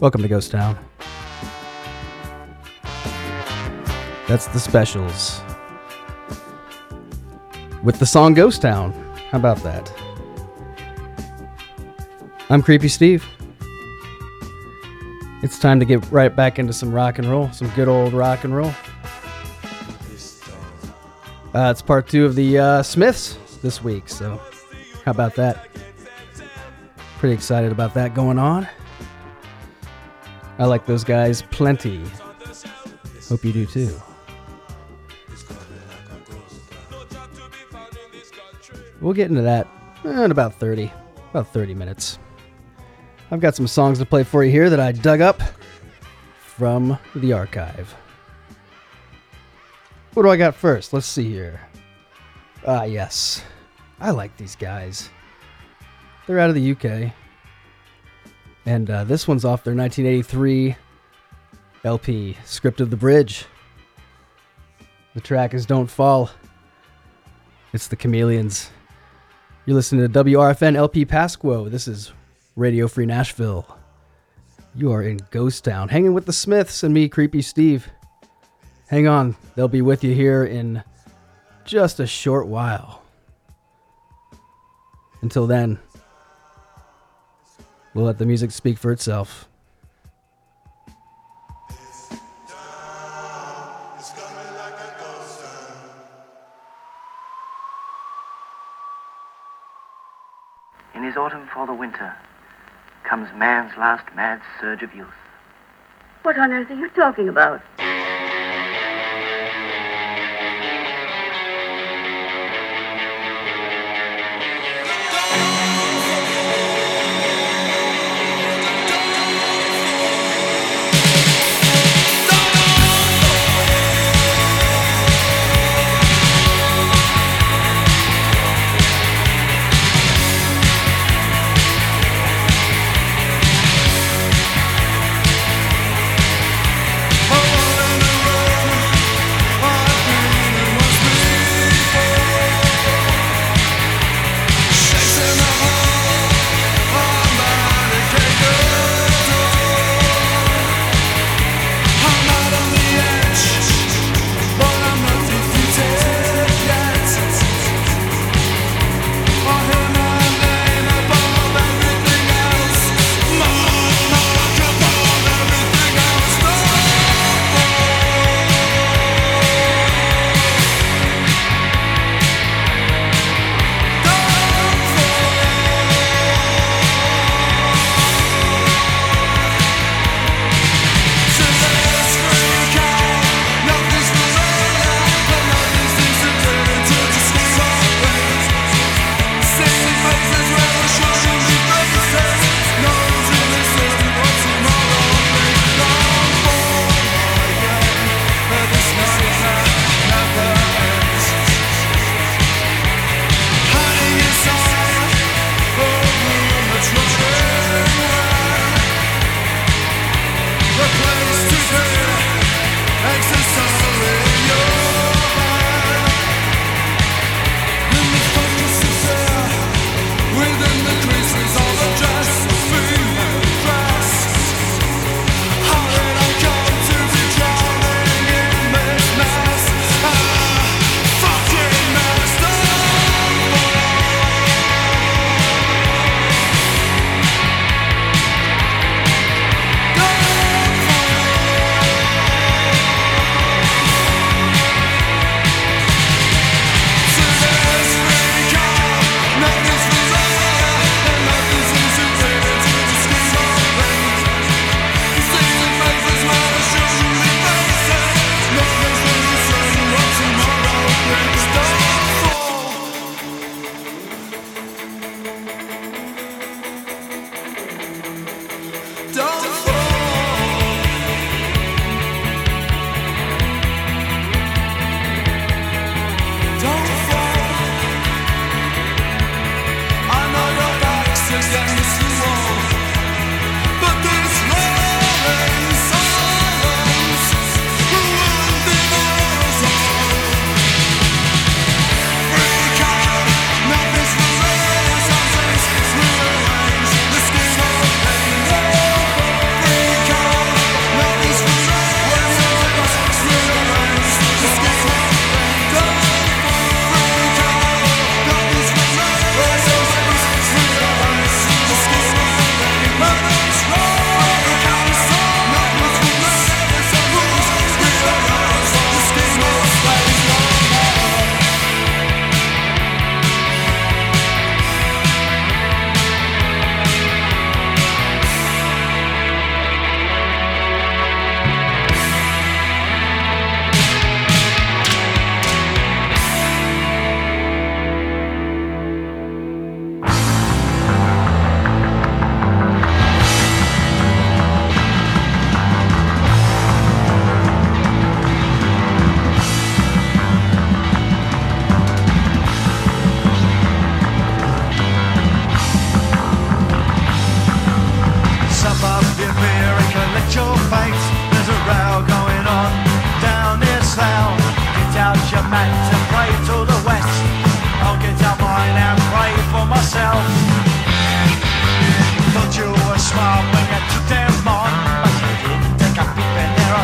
Welcome to Ghost Town. That's the specials. With the song Ghost Town. How about that? I'm Creepy Steve. It's time to get right back into some rock and roll, some good old rock and roll. Uh, it's part two of the uh, Smiths this week, so how about that? Pretty excited about that going on. I like those guys plenty. Hope you do too. We'll get into that in about 30, about 30 minutes. I've got some songs to play for you here that I dug up from the archive. What do I got first? Let's see here. Ah, yes. I like these guys. They're out of the UK. And uh, this one's off their 1983 LP, Script of the Bridge. The track is Don't Fall. It's the Chameleons. You're listening to WRFN LP Pasquo. This is Radio Free Nashville. You are in Ghost Town, hanging with the Smiths and me, Creepy Steve. Hang on, they'll be with you here in just a short while. Until then, we'll let the music speak for itself. In his autumn for the winter comes man's last mad surge of youth. What on earth are you talking about?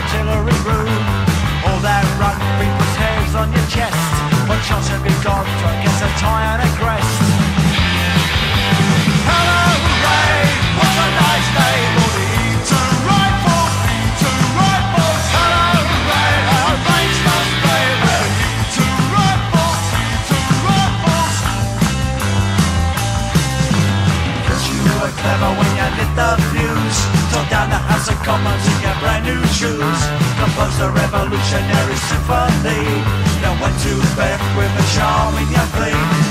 artillery room. All that people's hairs on your chest. One shot you gone a tie and a crest. Hello, Ray, what a nice day Rifles, Rifles. Hello, Ray, Rifles, you were clever when you lit the fuse. Down the House of Commons brand new shoes. Composed a revolutionary symphony Now went to bed with a charming young thing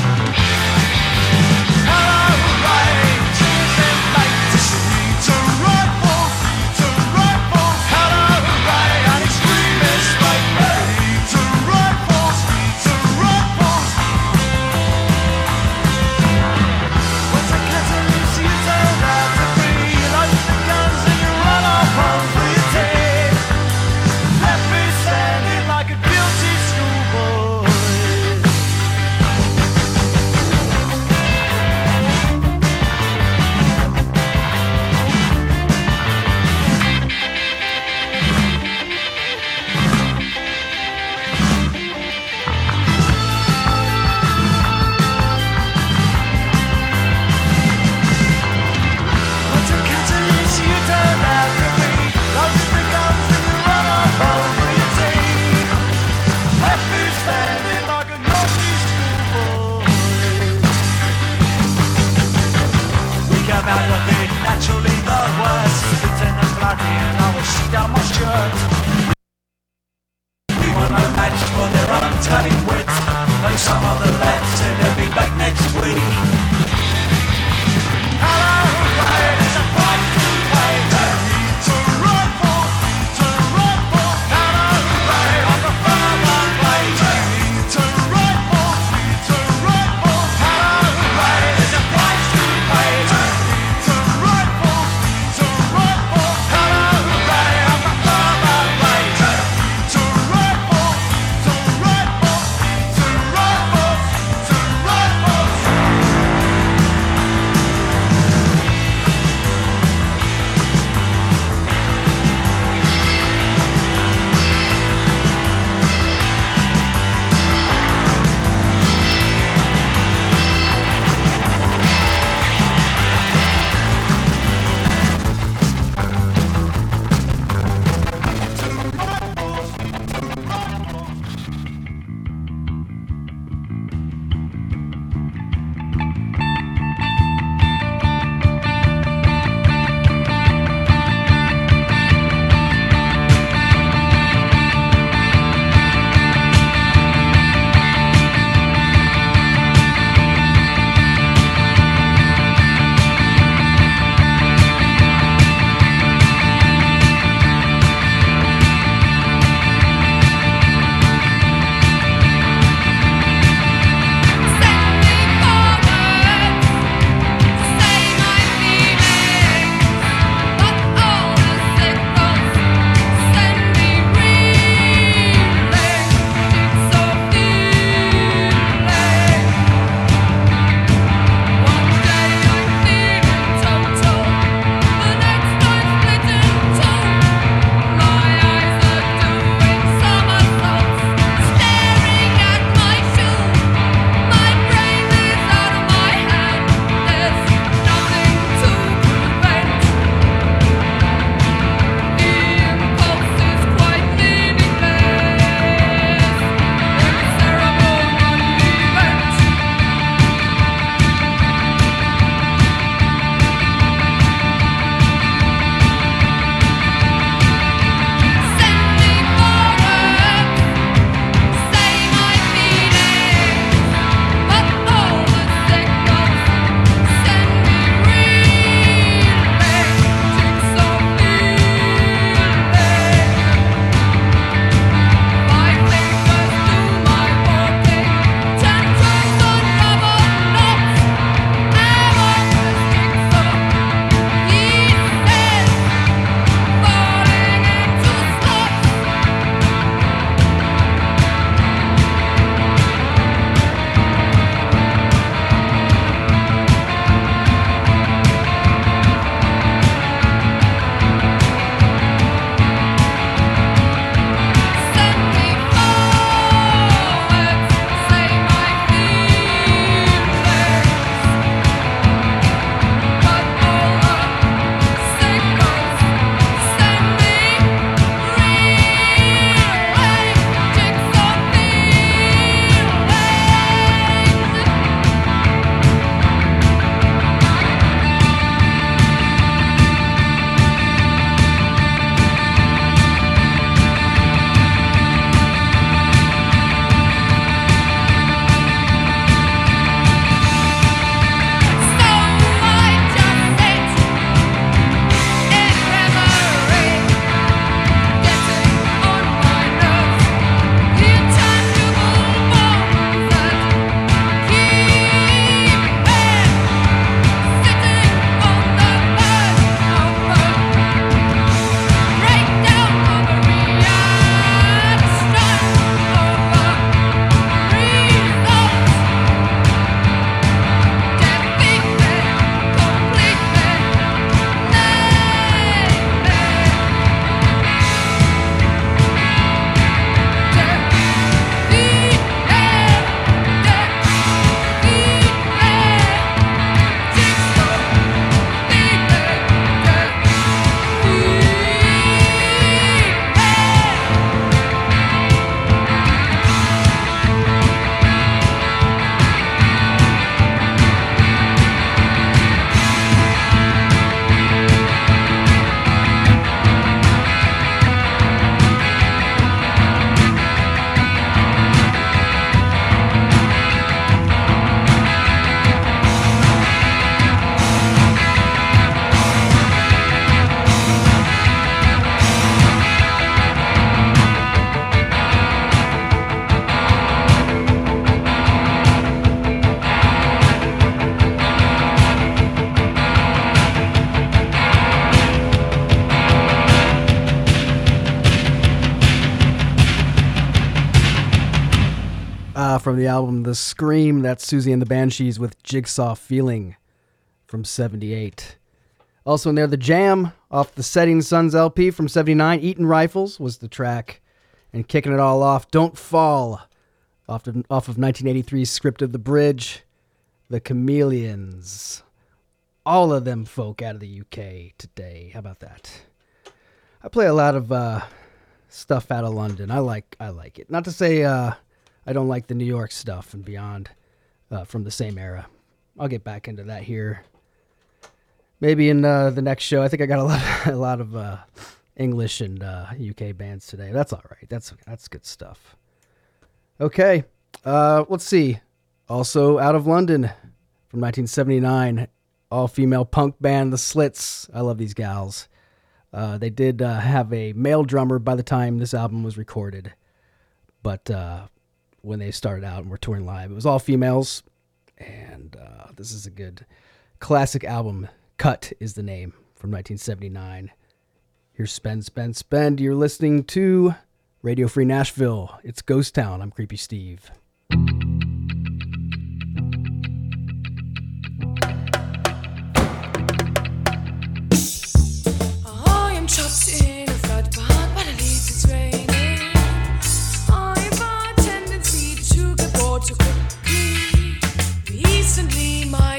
from the album The Scream. That's Siouxsie and the Banshees with Jigsaw Feeling from 78. Also in there, The Jam off the Setting Sons LP from 79. Eton Rifles was the track. And kicking it all off, Don't Fall off of, off of 1983's Script of the Bridge. The Chameleons. All of them folk out of the UK today. How about that? I play a lot of uh, stuff out of London. I like I like it. Not to say uh, I don't like the New York stuff and beyond uh, from the same era. I'll get back into that here. Maybe in uh, the next show. I think I got a lot a lot of uh, English and uh, UK bands today. That's all right. That's that's good stuff. Okay, uh, let's see. Also out of London from 1979, all female punk band The Slits. I love these gals. Uh, they did uh, have a male drummer by the time this album was recorded, but uh, when they started out and were touring live, it was all females. And uh, this is a good classic album. Cut is the name from 1979. Here's Spend, Spend, Spend. You're listening to Radio Free Nashville. It's Ghost Town. I'm Creepy Steve. Trapped in to too quickly. Recently, my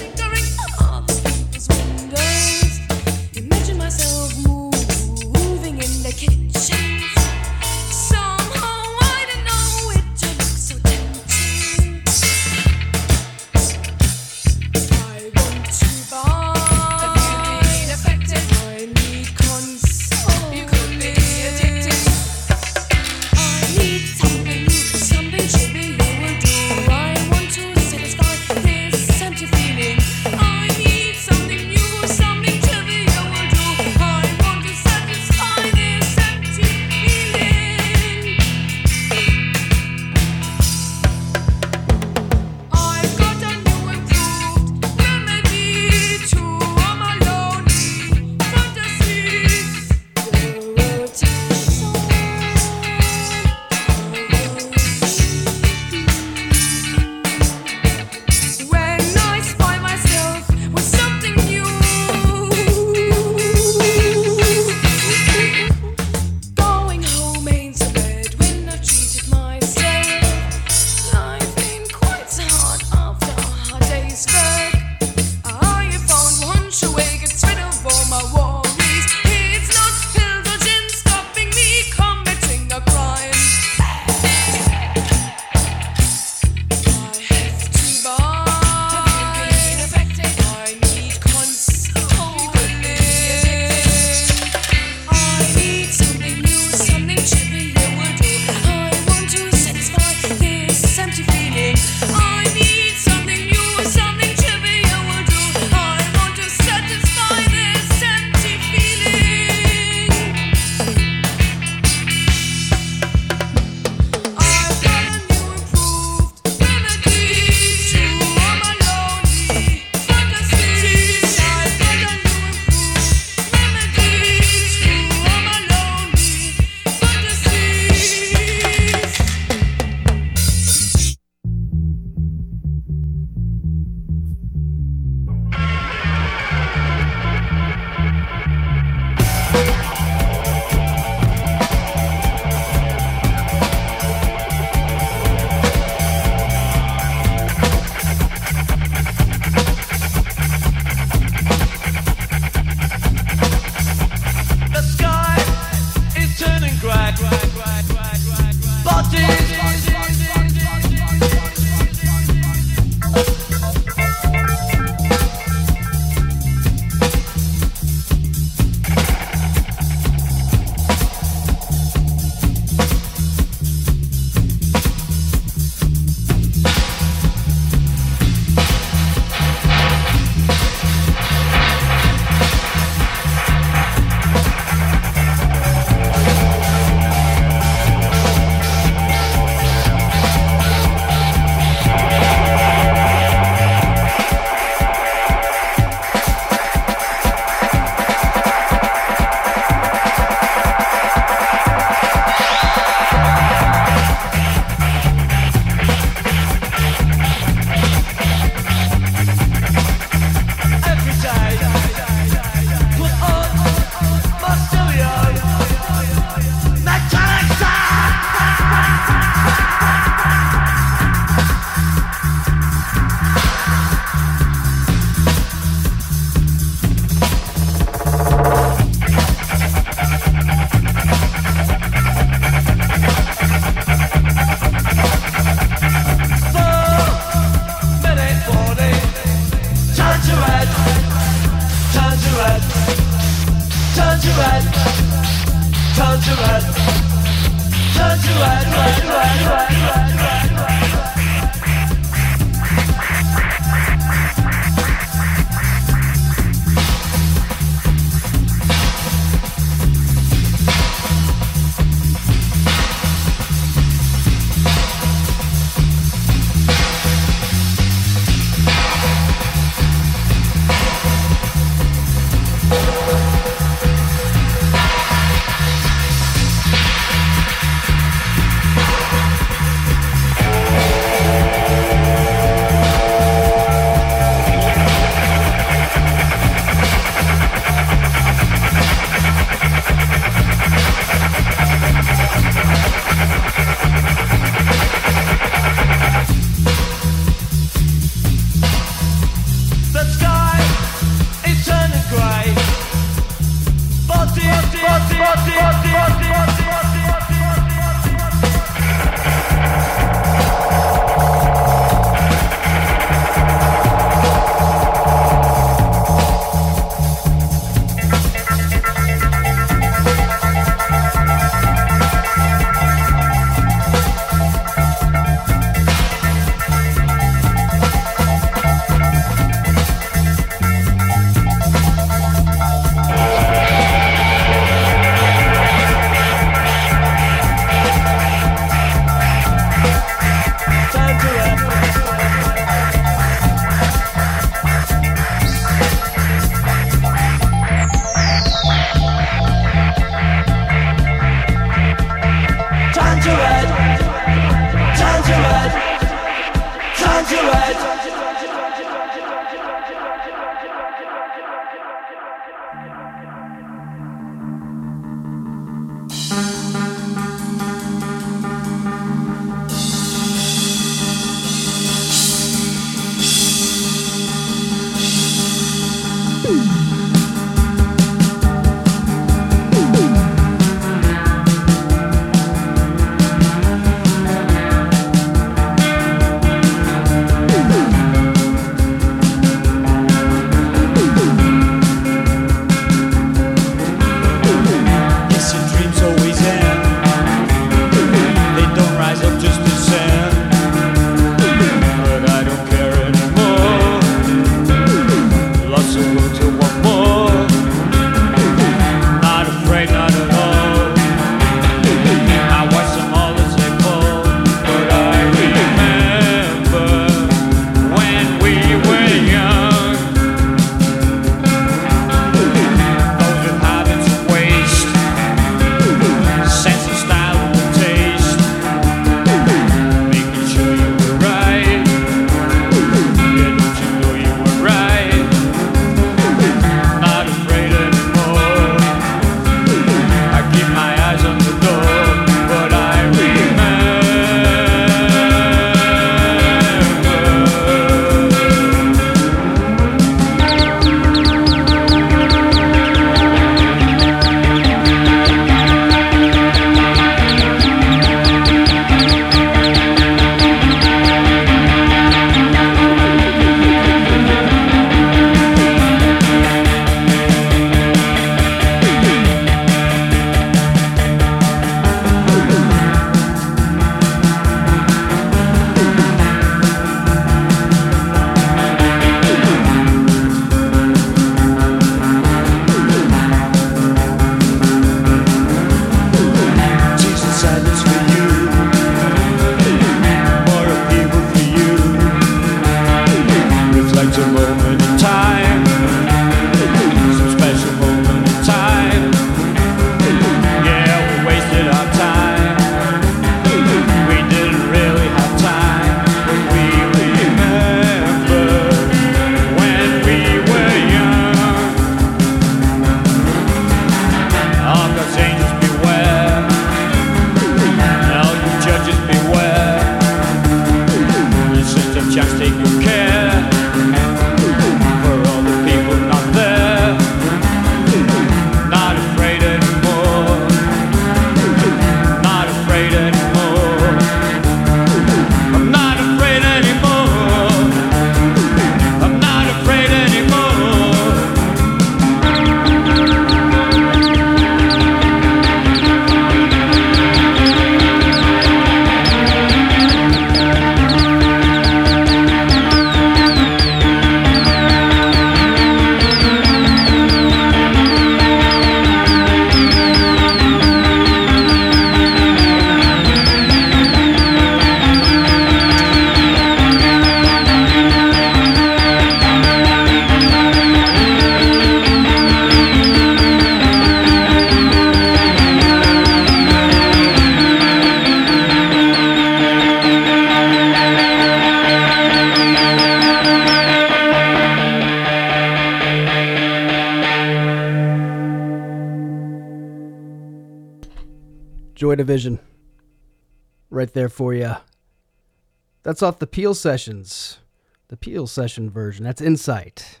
That's off the Peel Sessions. The Peel Session version. That's Insight,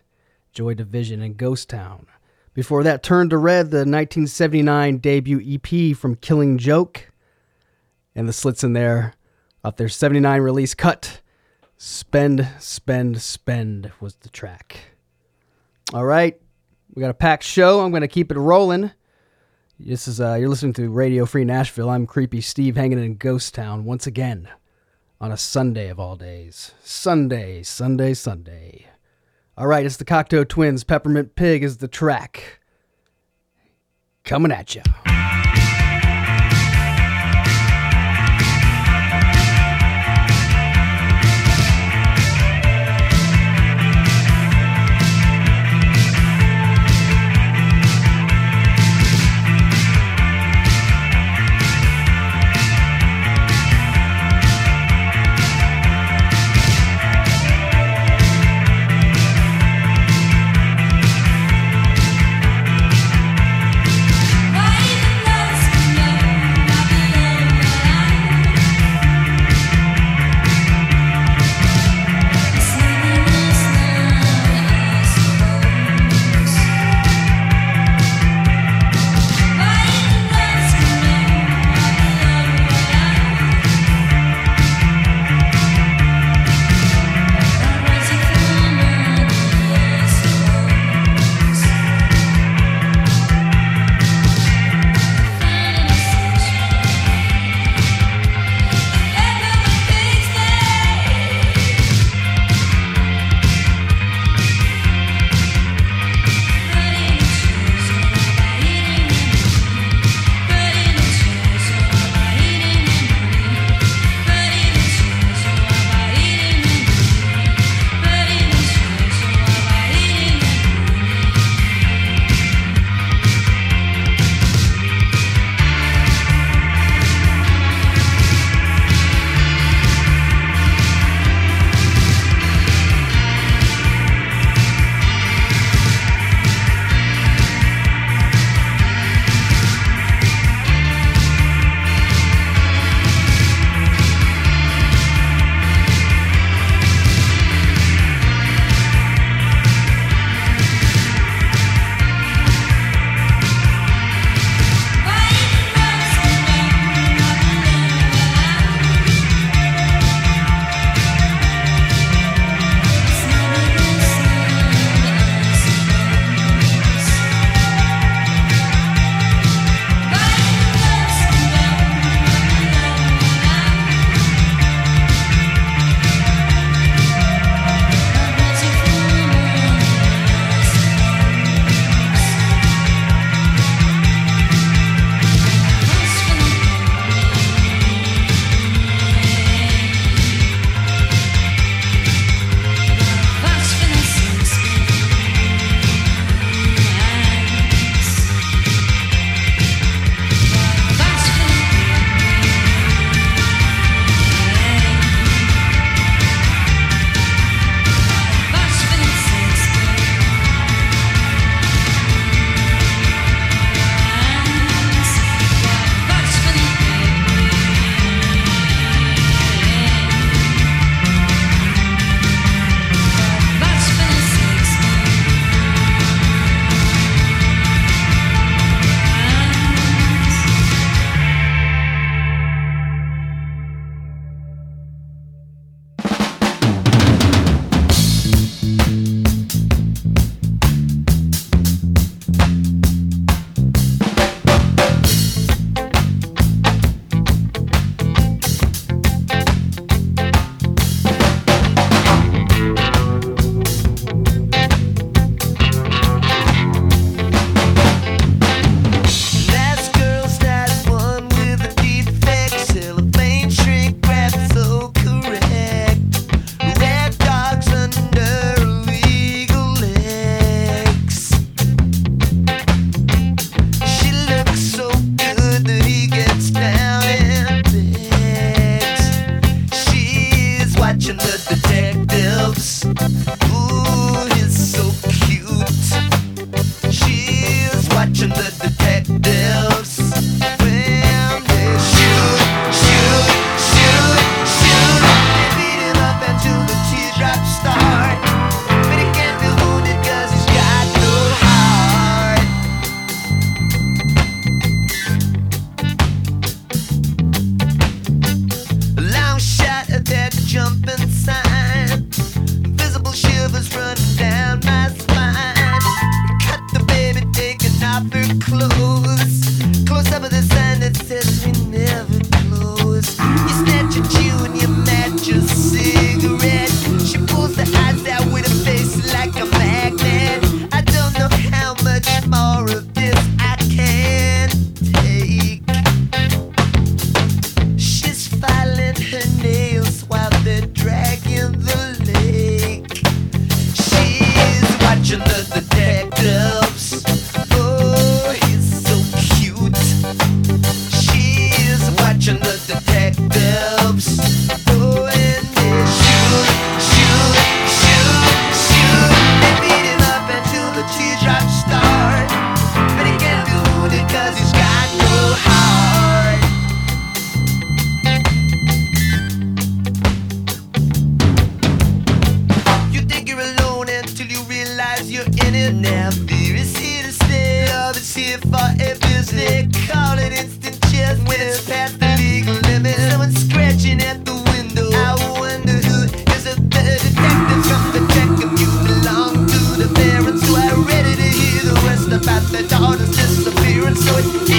Joy Division, and Ghost Town. Before that, Turn to Red, the 1979 debut EP from Killing Joke. And the slits in there off their 79 release cut. Spend, Spend, Spend was the track. All right. We got a packed show. I'm going to keep it rolling. This is uh, you're listening to Radio Free Nashville. I'm Creepy Steve, hanging in Ghost Town once again on a Sunday of all days. Sunday, Sunday, Sunday. All right, it's the Cocteau Twins. Peppermint Pig is the track. Coming at you.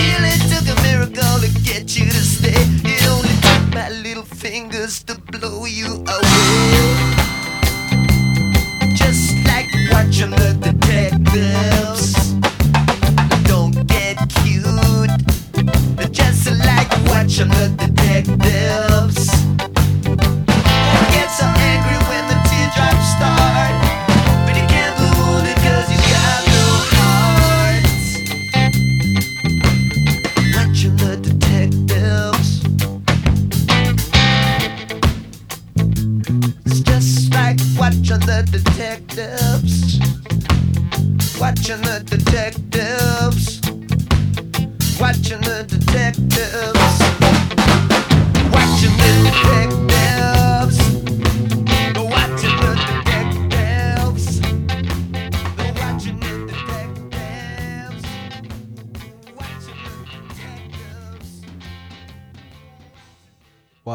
feel it.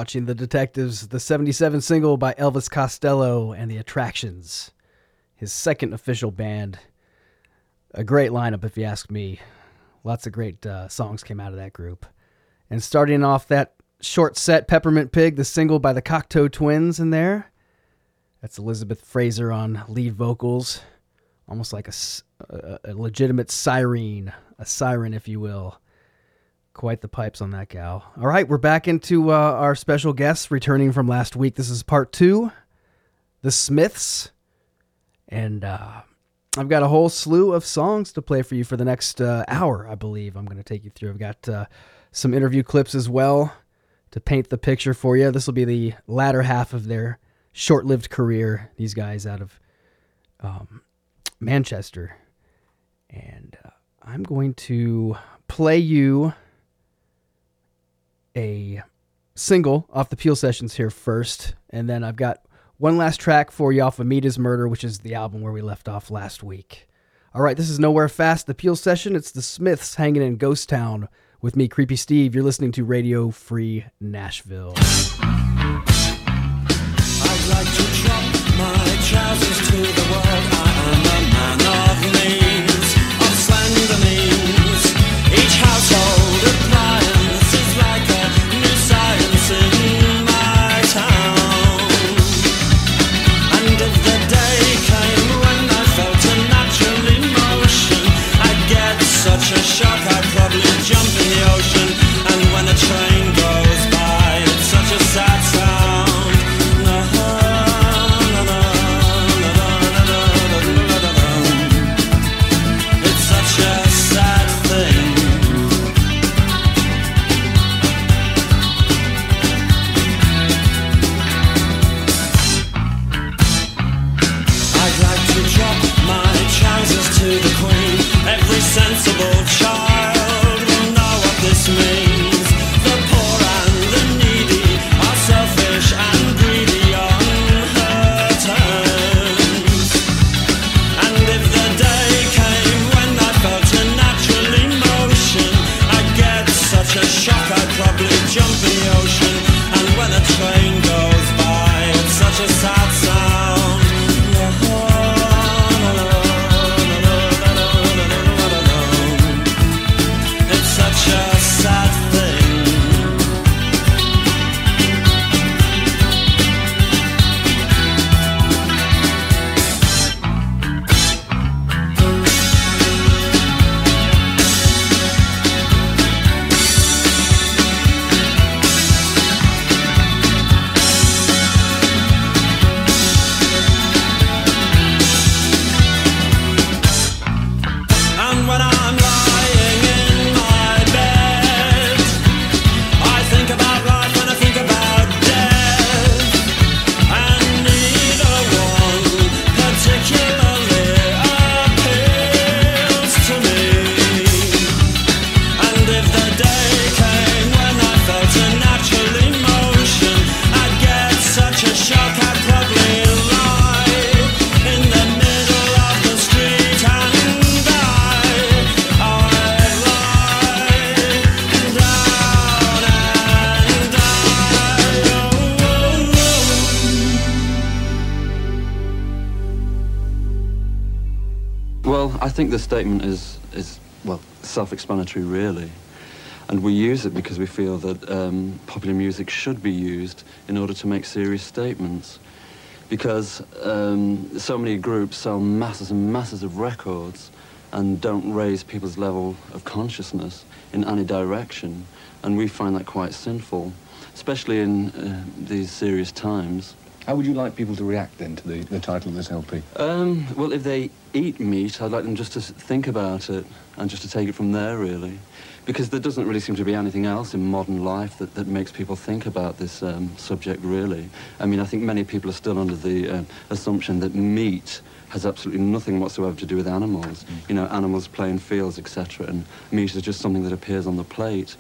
Watching The Detectives, the 77 single by Elvis Costello and the Attractions, his second official band. A great lineup, if you ask me. Lots of great uh, songs came out of that group. And starting off that short set, Peppermint Pig, the single by the Cocteau Twins in there. That's Elizabeth Fraser on lead vocals. Almost like a legitimate siren, a siren, if you will. Quite the pipes on that gal. All right, we're back into uh, our special guests returning from last week. This is part two, the Smiths, and uh, I've got a whole slew of songs to play for you for the next uh, hour. I believe I'm going to take you through. I've got uh, some interview clips as well to paint the picture for you. This will be the latter half of their short-lived career. These guys out of um, Manchester, and uh, I'm going to play you a single off the Peel Sessions here first, and then I've got one last track for you off of Meat Is Murder, which is the album where we left off last week. All right, this is Nowhere Fast, the Peel Session. It's the Smiths hanging in Ghost Town with me, Creepy Steve. You're listening to Radio Free Nashville. I'd like to drop my trousers to the world. Statement is is well self-explanatory, really. And we use it because we feel that um, popular music should be used in order to make serious statements. Because um, so many groups sell masses and masses of records and don't raise people's level of consciousness in any direction. And we find that quite sinful, especially in uh, these serious times. How would you like people to react then to the, the title of this LP? Um, well, if they eat meat, I'd like them just to think about it and just to take it from there, really. Because there doesn't really seem to be anything else in modern life that, that makes people think about this um, subject, really. I mean, I think many people are still under the uh, assumption that meat has absolutely nothing whatsoever to do with animals. You know, animals play in fields, etc., and meat is just something that appears on the plate.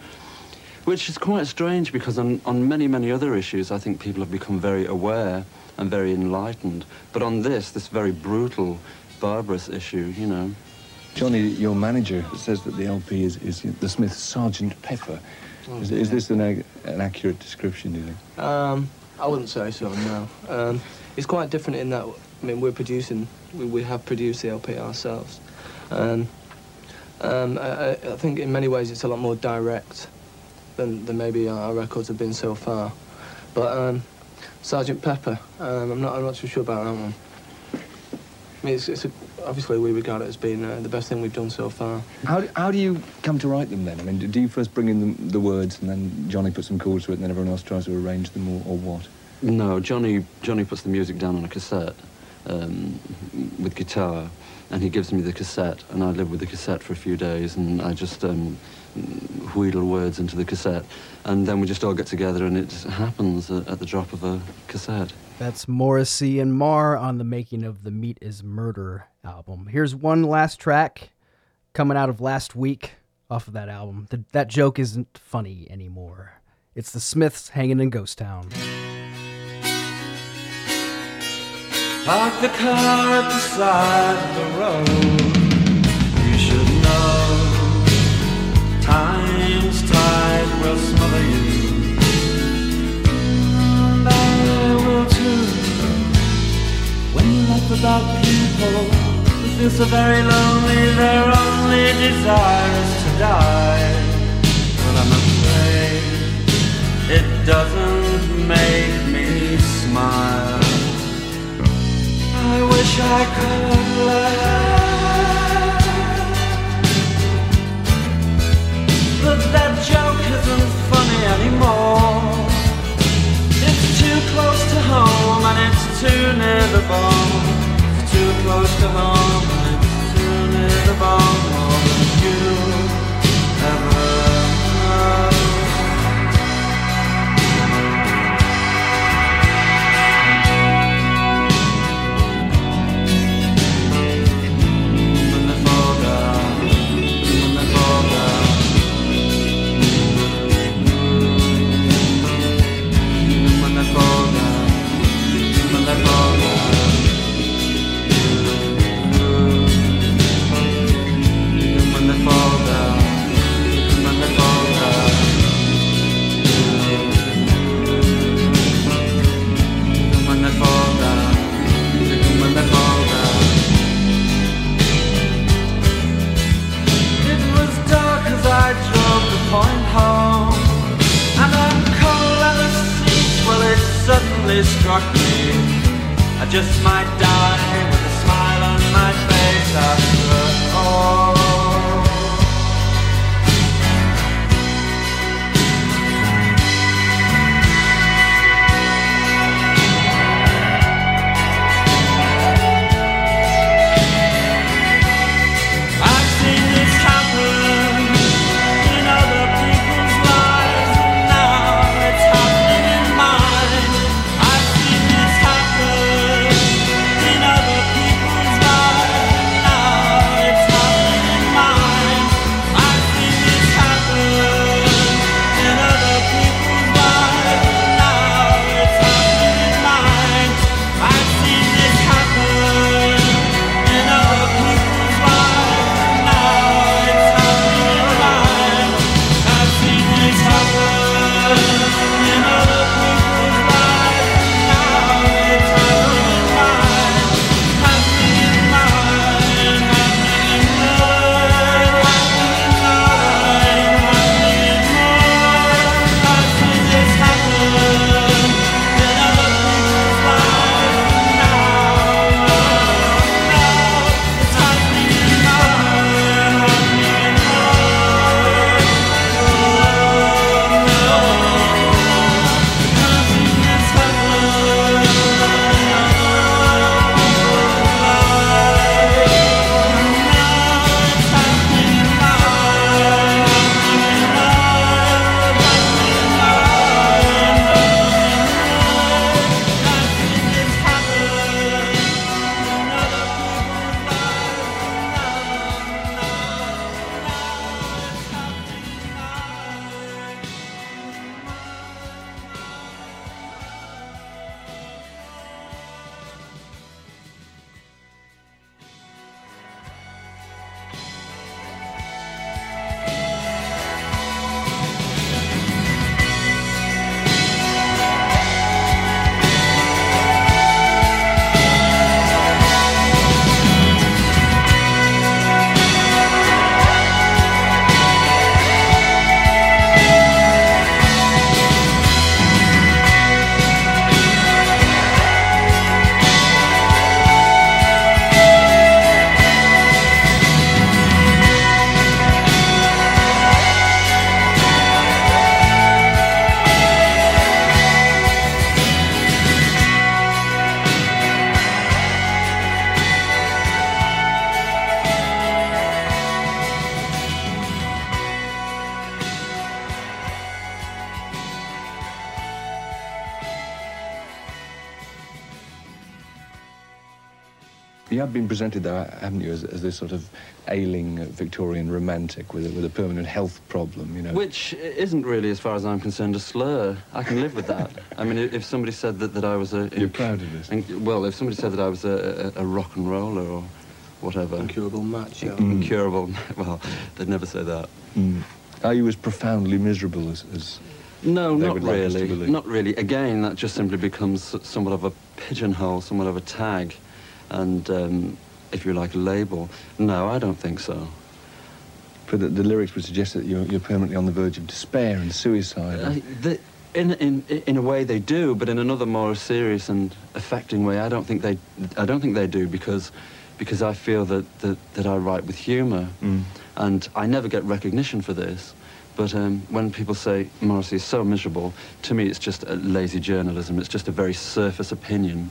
Which is quite strange because on, on many, many other issues, I think people have become very aware and very enlightened. But on this, this very brutal, barbarous issue, you know. Johnny, your manager says that the LP is, is the Smiths' Sergeant Pepper. Is, is this an, an accurate description, do you think? Um, I wouldn't say so, no. Um, it's quite different in that, I mean, we're producing, we, we have produced the LP ourselves. And um, I, I I think in many ways it's a lot more direct than, than maybe our records have been so far. But um, Sergeant Pepper, um, I'm, not, I'm not too sure about that one. I mean, it's, it's a, obviously we regard it as being uh, the best thing we've done so far. How, do- how do you come to write them then? I mean, do you first bring in the, the words and then Johnny puts some chords to it and then everyone else tries to arrange them or, or what? No, Johnny, Johnny puts the music down on a cassette um, with guitar, and he gives me the cassette, and I live with the cassette for a few days, and I just um, wheedle words into the cassette, and then we just all get together, and it just happens at, at the drop of a cassette. That's Morrissey and Marr on the making of the Meat is Murder album. Here's one last track coming out of last week off of that album. The, that joke isn't funny anymore. It's the Smiths hanging in Ghost Town. Park the car at the side of the road. You should know time's tide will smother you. Without people who feel so very lonely, their only desire is to die. But I'm afraid it doesn't make me smile. I wish I could laugh. But that joke isn't funny anymore. It's too close to home and it's too near close suddenly struck me. I just might die with a smile on my face been presented, though, haven't you, as, as this sort of ailing uh, Victorian romantic with a, with a permanent health problem, you know? Which isn't really, as far as I'm concerned, a slur. I can live with that. I mean, if somebody said that, that I was a... You're proud of this? in- well, if somebody said that I was a, a, a rock and roller or whatever... Incurable match, yeah. Incurable. Well, they'd never say that. Mm. Are you as profoundly miserable as... as No, not would like really. Not really. Again, that just simply becomes somewhat of a pigeonhole, somewhat of a tag, and um, if you like, a label. No, I don't think so. but the, the lyrics would suggest that you're, you're permanently on the verge of despair and suicide. Uh, the, in, in, in a way they do, but in another more serious and affecting way, I don't think they, I don't think they do because, because I feel that, that, that I write with humour, Mm. and I never get recognition for this. But um, when people say Morrissey is so miserable, to me it's just a lazy journalism. It's just a very surface opinion.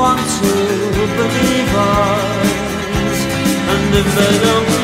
want to believe us. And if they don't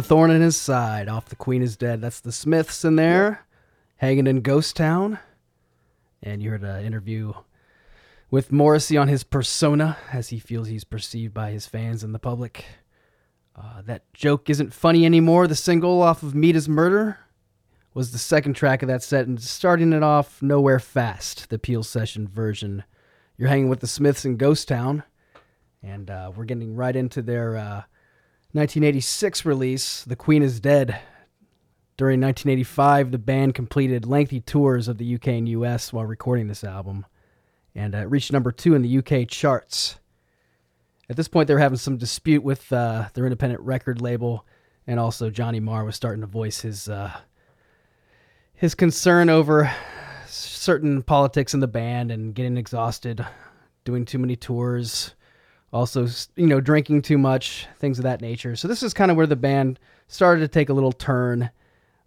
The boy with the thorn in his side, off the Queen is dead. That's the Smiths in there, hanging in Ghost Town. And you heard an interview with Morrissey on his persona as he feels he's perceived by his fans and the public. Uh, that joke isn't funny anymore. The single off of Meat Is Murder was the second track of that set, and starting it off, Nowhere Fast, the Peel Session version. You're hanging with the Smiths in Ghost Town, and uh, we're getting right into their uh, 1986 release, The Queen is Dead. During 1985, the band completed lengthy tours of the UK and US while recording this album, and uh, it reached number two in the UK charts. At this point, they were having some dispute with uh, their independent record label, and also Johnny Marr was starting to voice his uh, his concern over certain politics in the band and getting exhausted, doing too many tours, also you know drinking too much, things of that nature. So this is kind of where the band started to take a little turn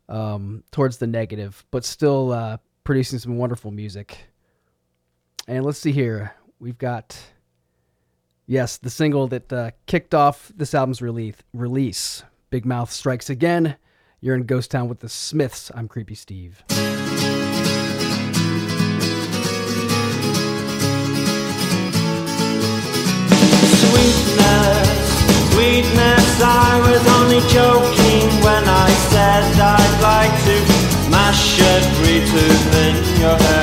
um, towards the negative, but still uh, producing some wonderful music. And let's see here, we've got yes the single that uh, kicked off this album's release. Release, Big Mouth strikes again. You're in Ghost Town with the Smiths. I'm Creepy Steve. Sweetness, sweetness, I was only joking when I said I'd like to mash every tooth in your head.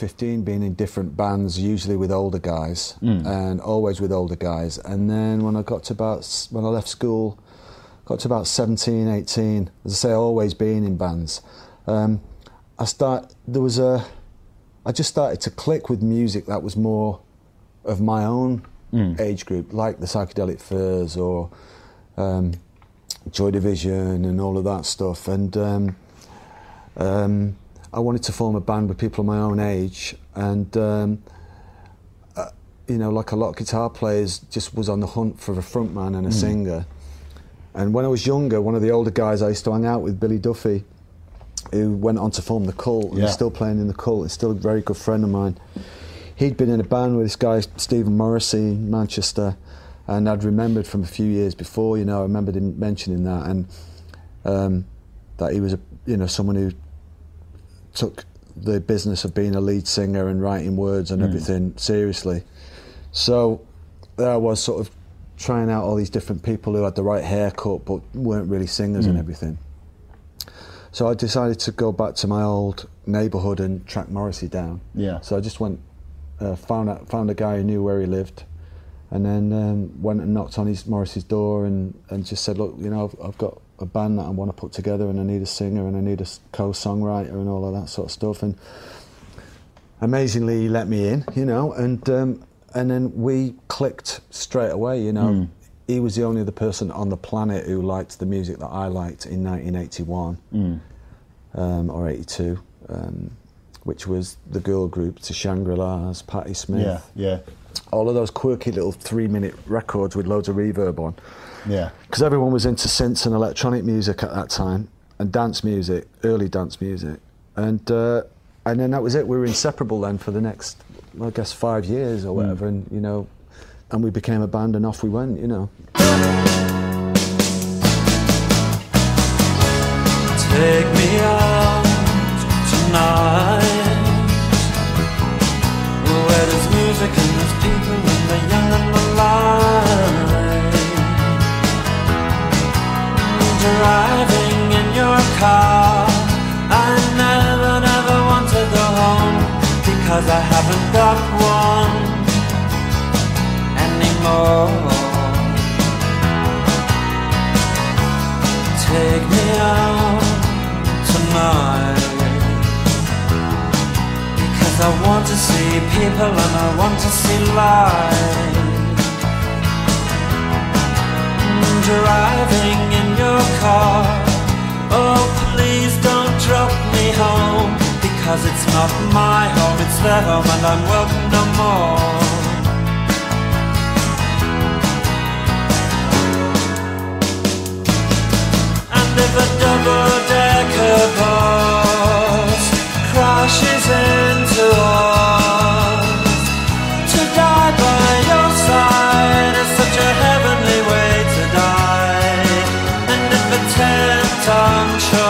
15, being in different bands, usually with older guys, Mm. and always with older guys. And then when I got to about when I left school, got to about 17, 18. As I say, always being in bands. Um, I start. There was a. I just started to click with music that was more of my own age group, like the Psychedelic Furs or um, Joy Division and all of that stuff. And um, um, I wanted to form a band with people of my own age, and um, uh, you know, like a lot of guitar players, just was on the hunt for a frontman and a Mm. singer. And when I was younger, one of the older guys I used to hang out with, Billy Duffy, who went on to form the Cult, and Yeah. is still playing in the Cult. Is still a very good friend of mine. He'd been in a band with this guy Stephen Morrissey in Manchester, and I'd remembered from a few years before. You know, I remembered him mentioning that, and um, that he was a you know someone who took the business of being a lead singer and writing words and Mm. everything seriously. So there I was, sort of trying out all these different people who had the right haircut but weren't really singers and Mm. everything. So I decided to go back to my old neighbourhood and track Morrissey down. Yeah. So I just went uh, found out, found a guy who knew where he lived, and then um, went and knocked on his Morris's door and, and just said, look, you know, I've, I've got a band that I want to put together, and I need a singer, and I need a co-songwriter, and all of that sort of stuff. And amazingly, he let me in, you know, and um, and then we clicked straight away, you know. Mm. He was the only other person on the planet who liked the music that I liked in 1981 Mm. um, or 82, um, which was the girl group, to Shangri-La's, Patti Smith. Yeah, yeah. All of those quirky little three-minute records with loads of reverb on. Yeah. Because everyone was into synths and electronic music at that time, and dance music, early dance music, and uh, and then that was it. We were inseparable then for the next, I guess, five years or whatever, and you know, and we became a band, and off we went, you know. Take me out tonight car I never, never want to go home Because I haven't got one anymore. Take me out tonight Because I want to see people and I want to see life. Mm, driving in your car Oh please don't drop me home Because it's not my home, it's their home and I'm welcome no more. And if a double-decker bus ten-ton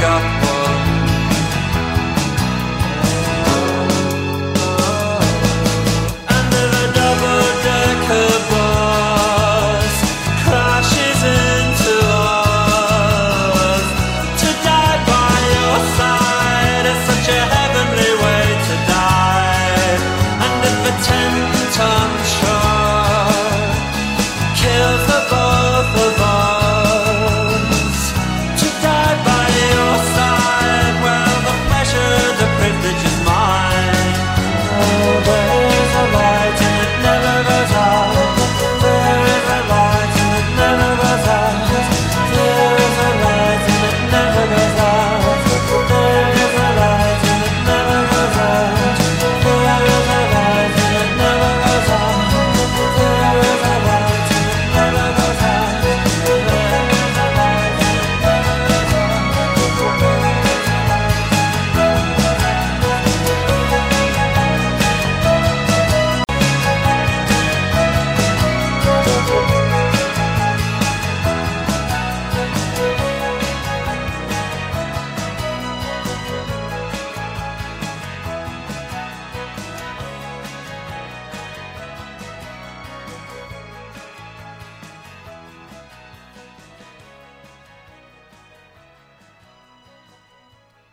haven't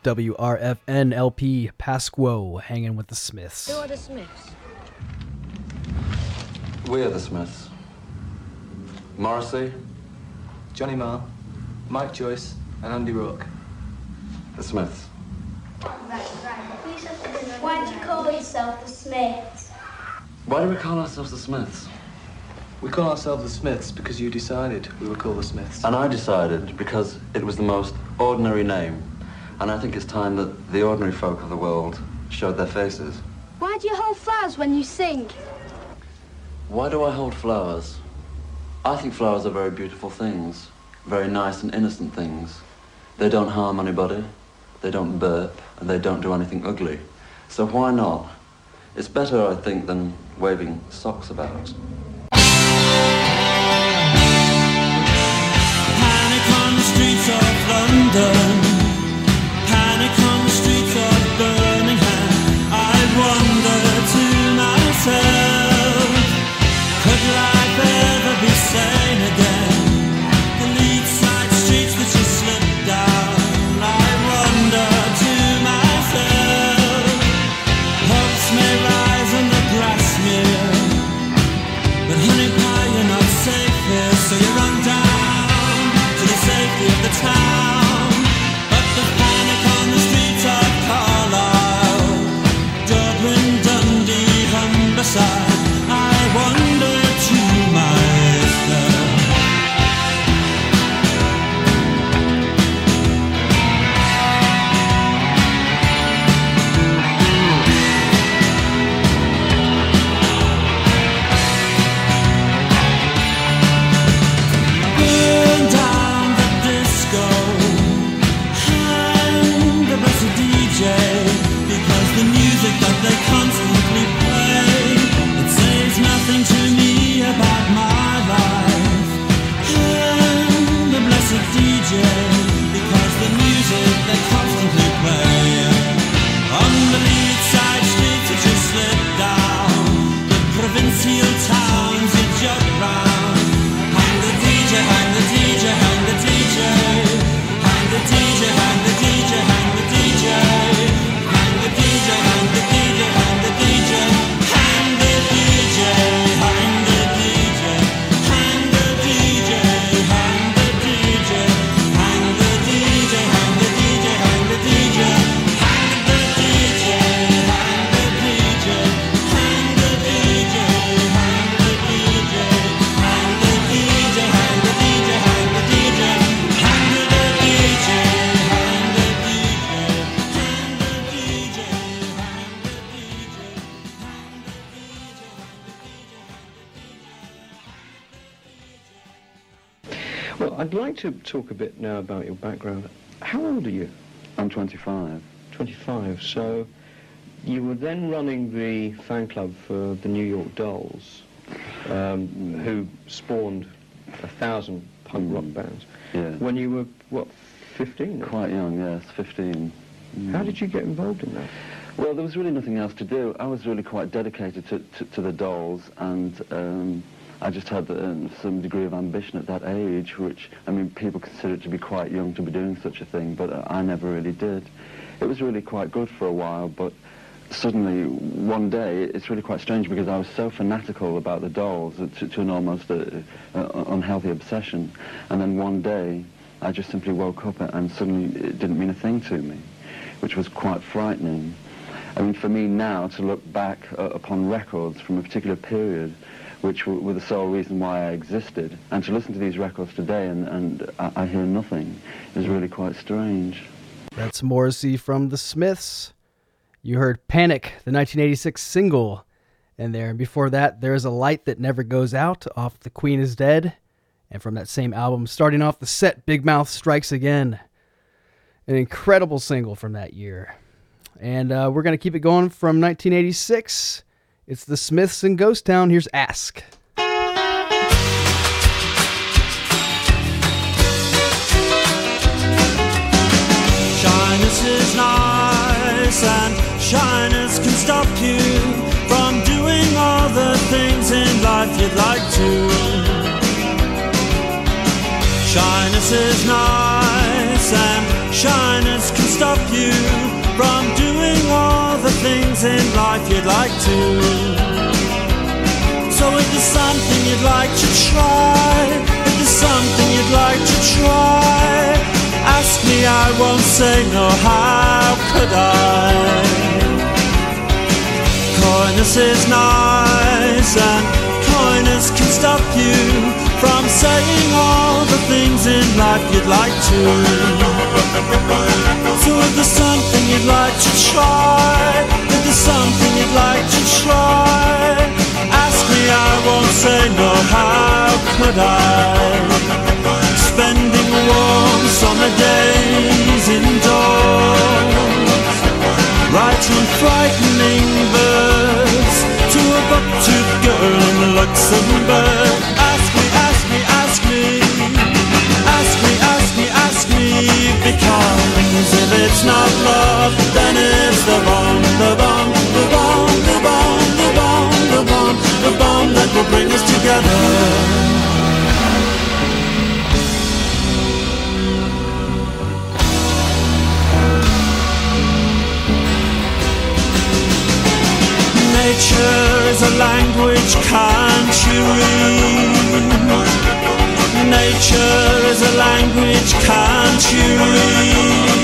WRFN LP Pasquo hanging with the Smiths. Who are the Smiths? We're the Smiths. Morrissey, Johnny Marr, Mike Joyce, and Andy Rourke. The Smiths. Why do you call yourself the Smiths? Why do we call ourselves the Smiths? We call ourselves the Smiths because you decided we were called the Smiths. And I decided because it was the most ordinary name. And I think it's time that the ordinary folk of the world showed their faces. Why do you hold flowers when you sing? Why do I hold flowers? I think flowers are very beautiful things, very nice and innocent things. They don't harm anybody, they don't burp, and they don't do anything ugly. So why not? It's better, I think, than waving socks about. Panic on the streets of London. I'd like to talk a bit now about your background. How old are you? I'm 25. 25. So you were then running the fan club for the New York Dolls, um, who spawned a thousand punk rock bands. Yeah. When you were, what, 15? Quite young, yes, 15. How did you get involved in that? Well, there was really nothing else to do. I was really quite dedicated to, to, to the dolls, and um, I just had um, some degree of ambition at that age, which, I mean, people consider it to be quite young to be doing such a thing, but uh, I never really did. It was really quite good for a while, but suddenly, one day, it's really quite strange because I was so fanatical about the dolls to, to an almost uh, uh, unhealthy obsession, and then one day, I just simply woke up and suddenly it didn't mean a thing to me, which was quite frightening. I mean, for me now to look back uh, upon records from a particular period, which were, the sole reason why I existed, and to listen to these records today and, and I, I hear nothing, is really quite strange. That's Morrissey from The Smiths. You heard Panic, the 1986 single, in there. And before that, There's a Light That Never Goes Out off The Queen is Dead. And from that same album, starting off the set, Big Mouth Strikes Again. An incredible single from that year. And uh, we're going to keep it going from 1986. It's The Smiths and Ghost Town. Here's Ask. Shyness is nice, and shyness can stop you from doing all the things in life you'd like to. Shyness is nice, and shyness can stop you from doing all the things in life you'd like to. So if there's something you'd like to try, if there's something you'd like to try, ask me, I won't say no, how could I? Coyness is nice and coyness can stop you from saying all the things in life you'd like to. So if there's something you'd like to try, if there's something you'd like to try, ask me, I won't say no, how could I? Spending warm summer days indoors, writing frightening verse to a buck-toothed girl in Luxembourg. Ask me, ask me, ask me, ask me, ask me, ask me, because if it's not love, then it's the bomb, the bomb, the bomb, the bomb, the bomb, the bomb, the bomb that will bring us together. Nature is a language, can't you read? Nature is a language, can't you read?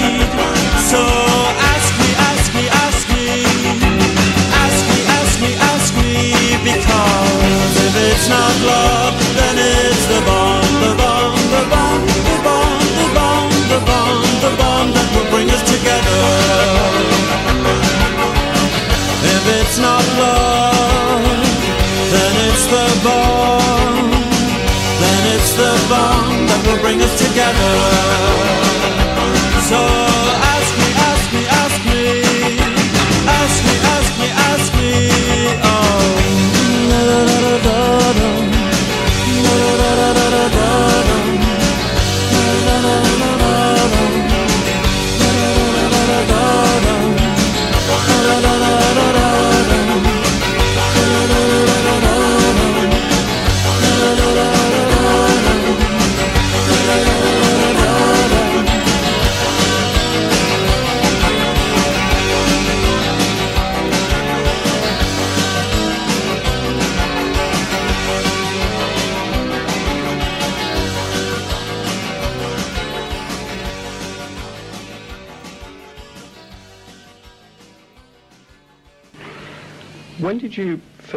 Bring us together. If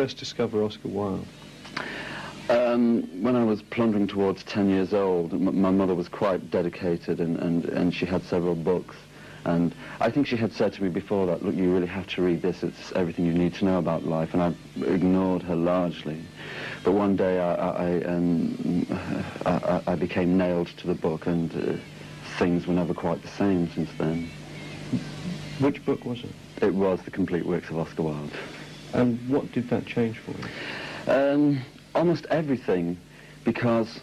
first discover Oscar Wilde? Um, when I was plundering towards 10 years old, m- my mother was quite dedicated and, and, and she had several books. And I think she had said to me before that, look, you really have to read this. It's everything you need to know about life. And I ignored her largely. But one day I, I, I, um, I- I became nailed to the book and uh, things were never quite the same since then. Which book was it? It was The Complete Works of Oscar Wilde. And what did that change for you? Um, almost everything, because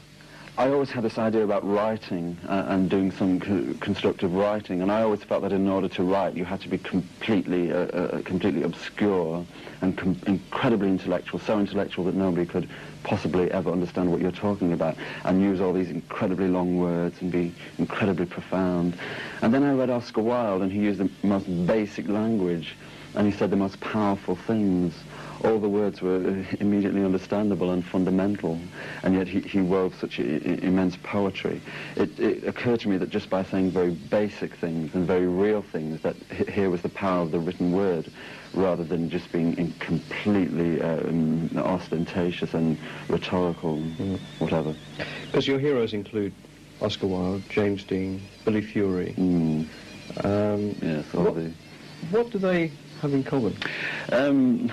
I always had this idea about writing uh, and doing some co- constructive writing, and I always felt that in order to write, you had to be completely, uh, uh, completely obscure and com- incredibly intellectual, so intellectual that nobody could possibly ever understand what you're talking about, and use all these incredibly long words and be incredibly profound. And then I read Oscar Wilde, and he used the most basic language, and he said the most powerful things. All the words were immediately understandable and fundamental, and yet he, he wove such I- immense poetry. It, it occurred to me that just by saying very basic things and very real things, that here was the power of the written word, rather than just being in completely um, ostentatious and rhetorical, whatever. Because your heroes include Oscar Wilde, James Dean, Billy Fury. Mm. Um, Yes, all what, the... what do they have in common? Um,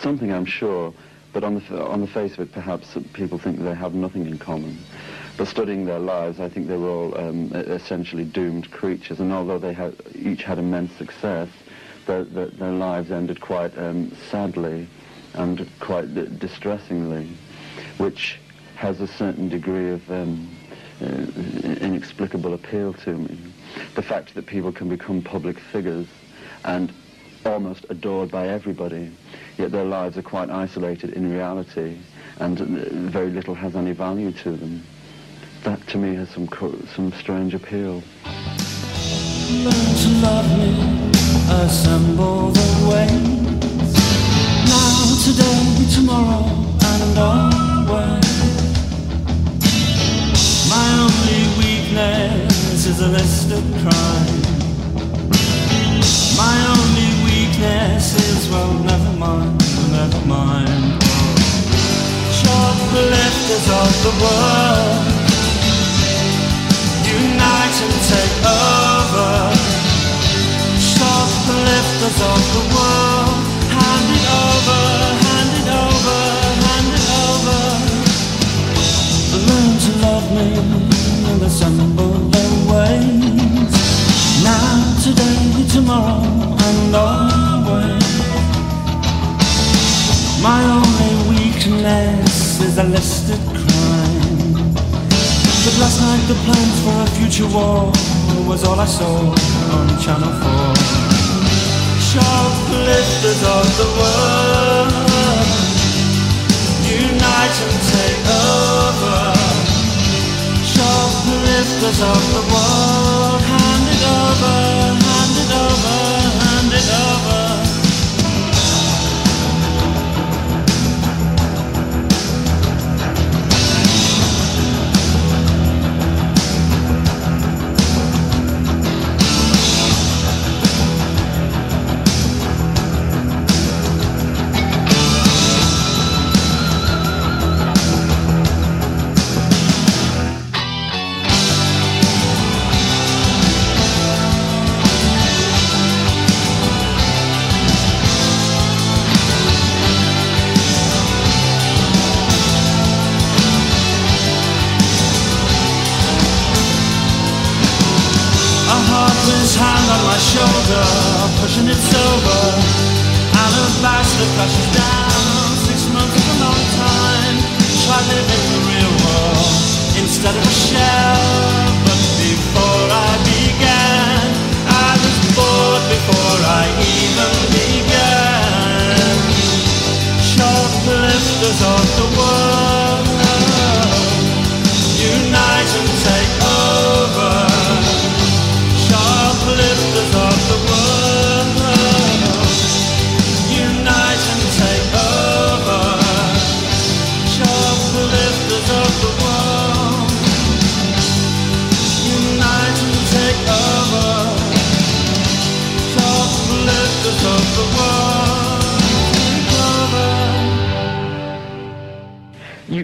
something I'm sure, but on the, on the face of it, perhaps people think they have nothing in common. But studying their lives, I think they were all um, essentially doomed creatures, and although they had, each had immense success, their, their, their lives ended quite um, sadly and quite distressingly, which has a certain degree of um, uh, inexplicable appeal to me. The fact that people can become public figures and almost adored by everybody, yet their lives are quite isolated in reality, and uh, very little has any value to them. That to me has some some strange appeal. Learn to love me, assemble the ways. Now, today, tomorrow, and always. My only weakness is a list of crimes. Mind, never mind. Shoplifters of the world, unite and take over. Shoplifters of the world, hand it over, hand it over, hand it over. Learn to love me and assemble their ways. Now, today, tomorrow, and always. My only weakness is a listed crime. But last night the plans for a future war was all I saw on Channel 4. Shoplifters of the world, unite and take over. Shoplifters of the world, hand it over, shoulder, pushing it sober. Alabaster crashes down. Six months is a long time. Try living the real world instead of a shell.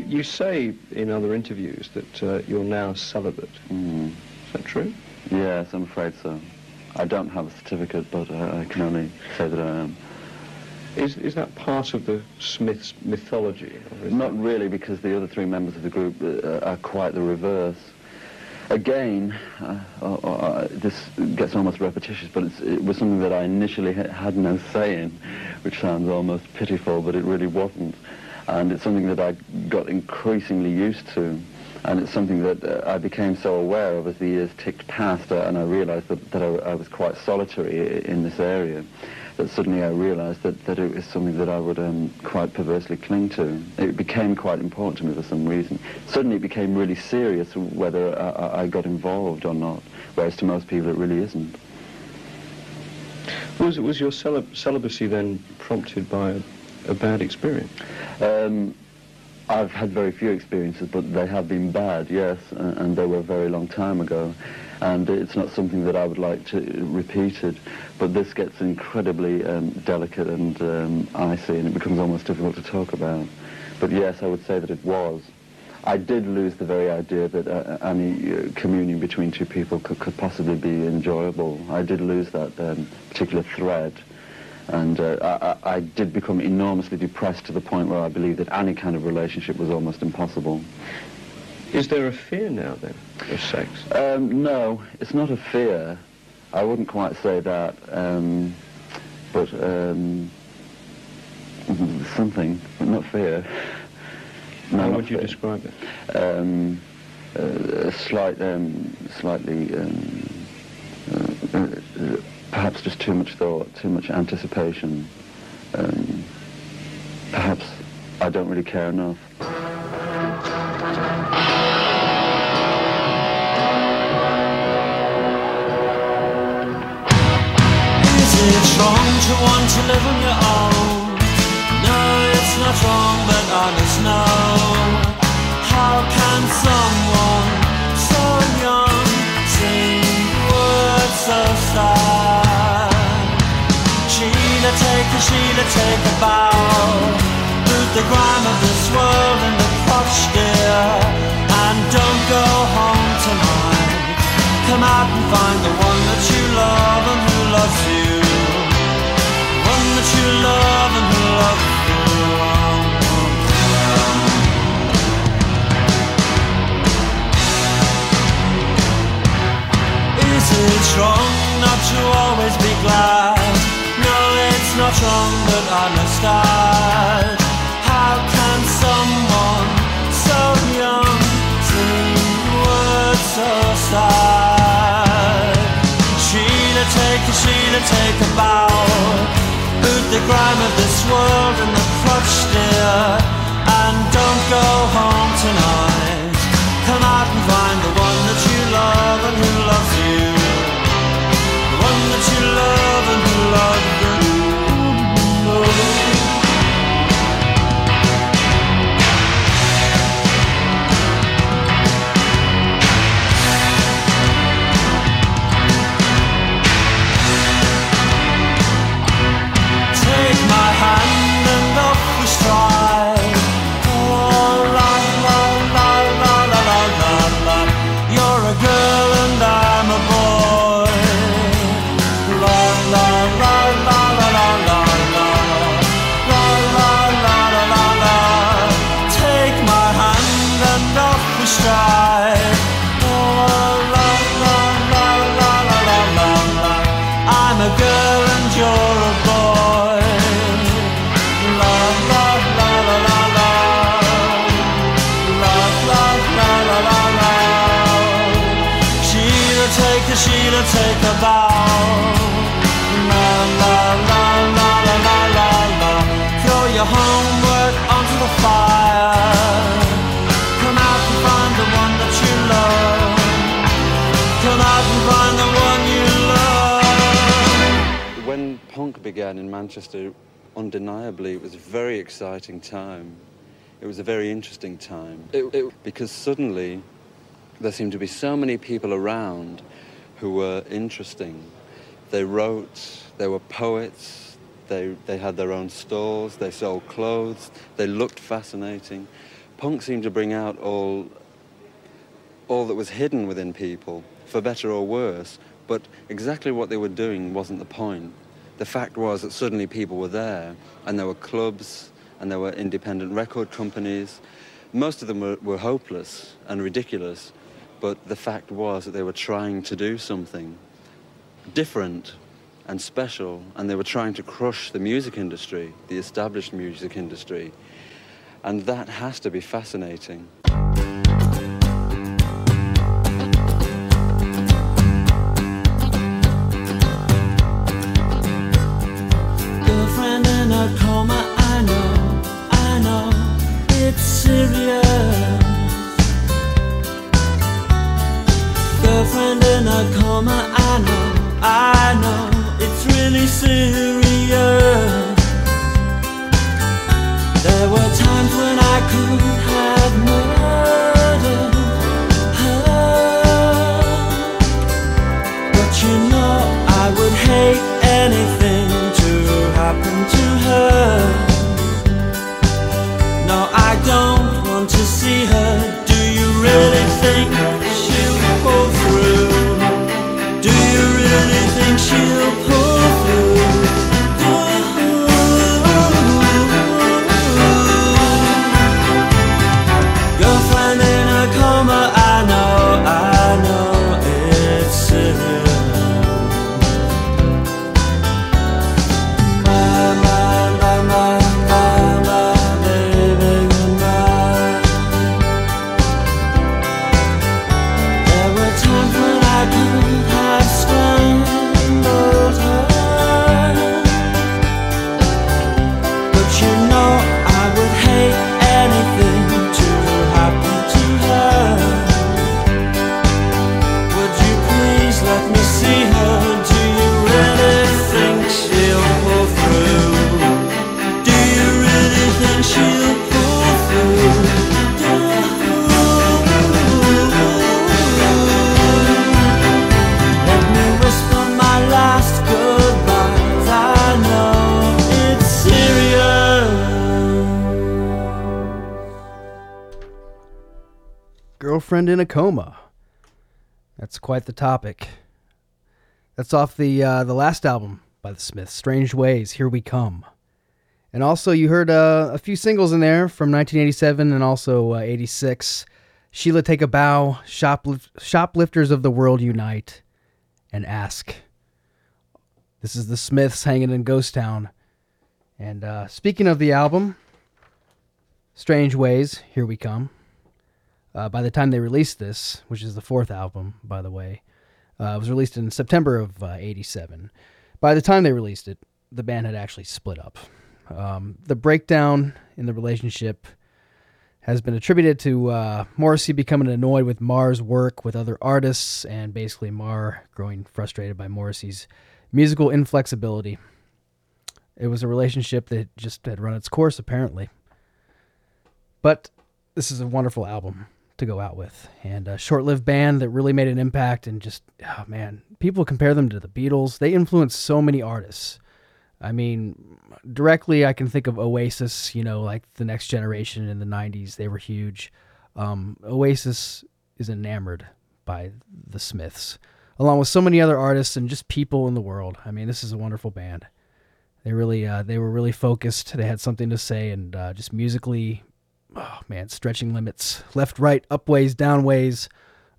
You, say in other interviews that uh, you're now celibate. Mm. Is that true? Yes, I'm afraid so. I don't have a certificate, but I, I can only say that I am. Is, is that part of the Smiths mythology? Not really, because the other three members of the group uh, are quite the reverse. Again, uh, uh, uh, this gets almost repetitious, but it's, it was something that I initially ha- had no say in, which sounds almost pitiful, but it really wasn't. And it's something that I got increasingly used to. And it's something that uh, I became so aware of as the years ticked past, uh, and I realized that, that I, I was quite solitary in this area. That suddenly I realized that, that it was something that I would um, quite perversely cling to. It became quite important to me for some reason. Suddenly it became really serious whether I, I- got involved or not, whereas to most people it really isn't. Was, was your celib- celibacy then prompted by a, a bad experience? Um, I've had very few experiences, but they have been bad, yes, and, they were a very long time ago. And it's not something that I would like to repeated, but this gets incredibly um, delicate and um, icy, and it becomes almost difficult to talk about. But yes, I would say that it was. I did lose the very idea that uh, any uh, communion between two people could, could possibly be enjoyable. I did lose that um, particular thread. And uh, I, I did become enormously depressed to the point where I believed that any kind of relationship was almost impossible. Is there a fear now then of sex? Um, no, it's not a fear. I wouldn't quite say that. Um, but um, something, but not fear. No, How would you fear. describe it? Um, uh, a slight, um, slightly, um, uh, uh, perhaps just too much thought, too much anticipation. Um, perhaps I don't really care enough. Is it wrong to want to live on your own? No, it's not wrong, but must know. How can someone sad? Sheila, take a bow. Boot the grime of this world in the crotch, dear. And don't go home tonight. Come out and find the one that you love and who loves you. One that you love and who loves you. Is it wrong not to always be glad? Not wrong, but I must add. How can someone so young sing words so sad? Sheila, take a Sheila, take a bow. Boot the grime of this world in the crotch, dear. And don't go home tonight. Come out and find the one that you love and who Manchester, undeniably it was a very exciting time. It was a very interesting time. It, it- because suddenly there seemed to be so many people around who were interesting. They wrote, they were poets, they, they had their own stores, they sold clothes, they looked fascinating. Punk seemed to bring out all all that was hidden within people, for better or worse, but exactly what they were doing wasn't the point. The fact was that suddenly people were there, and there were clubs, and there were independent record companies. Most of them were, were hopeless and ridiculous, but the fact was that they were trying to do something different and special, and they were trying to crush the music industry, the established music industry. And that has to be fascinating. In a coma. That's quite the topic. That's off the uh, the last album by the Smiths, Strangeways. Here we come. And also, you heard uh, a few singles in there from 1987 and also uh, 86. Sheila Take a Bow, Shoplif- Shoplifters of the World Unite, and Ask. This is the Smiths hanging in Ghost Town. And uh, speaking of the album, Strangeways, Here We Come. Uh, by the time they released this, which is the fourth album, by the way, uh, it was released in September of uh, 87. By the time they released it, the band had actually split up. Um, the breakdown in the relationship has been attributed to uh, Morrissey becoming annoyed with Marr's work with other artists, and basically Marr growing frustrated by Morrissey's musical inflexibility. It was a relationship that just had run its course, apparently. But this is a wonderful album to go out with, and a short-lived band that really made an impact. And just, oh man, people compare them to the Beatles. They influenced so many artists. I mean, directly, I can think of Oasis. You know, like the Next Generation in the '90s, they were huge. Um, Oasis is enamored by the Smiths, along with so many other artists and just people in the world. I mean, this is a wonderful band. They really, uh, they were really focused. They had something to say, and uh, just musically, oh man, stretching limits, left, right, up ways, down ways,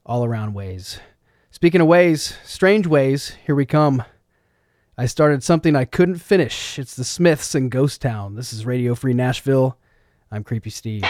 all around ways. Speaking of ways, strange ways, here we come. I started something I couldn't finish. It's the Smiths and Ghost Town. This is Radio Free Nashville. I'm Creepy Steve.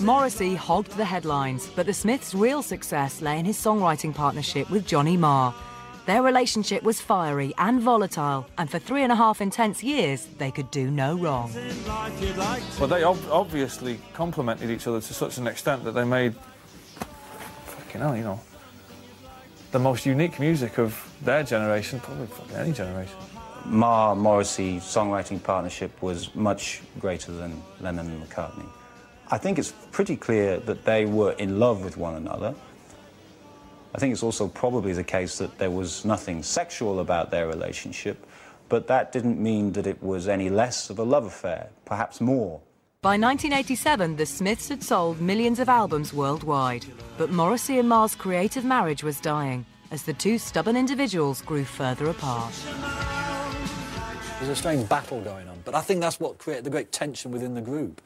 Morrissey hogged the headlines, but the Smiths' real success lay in his songwriting partnership with Johnny Marr. Their relationship was fiery and volatile, and for three and a half intense years, they could do no wrong. Well, they ob- obviously complemented each other to such an extent that they made, fucking hell, you know, the most unique music of their generation, probably fucking any generation. Marr Morrissey songwriting partnership was much greater than Lennon and McCartney. I think it's pretty clear that they were in love with one another. I think it's also probably the case that there was nothing sexual about their relationship, but that didn't mean that it was any less of a love affair, perhaps more. By 1987, the Smiths had sold millions of albums worldwide, but Morrissey and Marr's creative marriage was dying as the two stubborn individuals grew further apart. There's a strange battle going on, but I think that's what created the great tension within the group.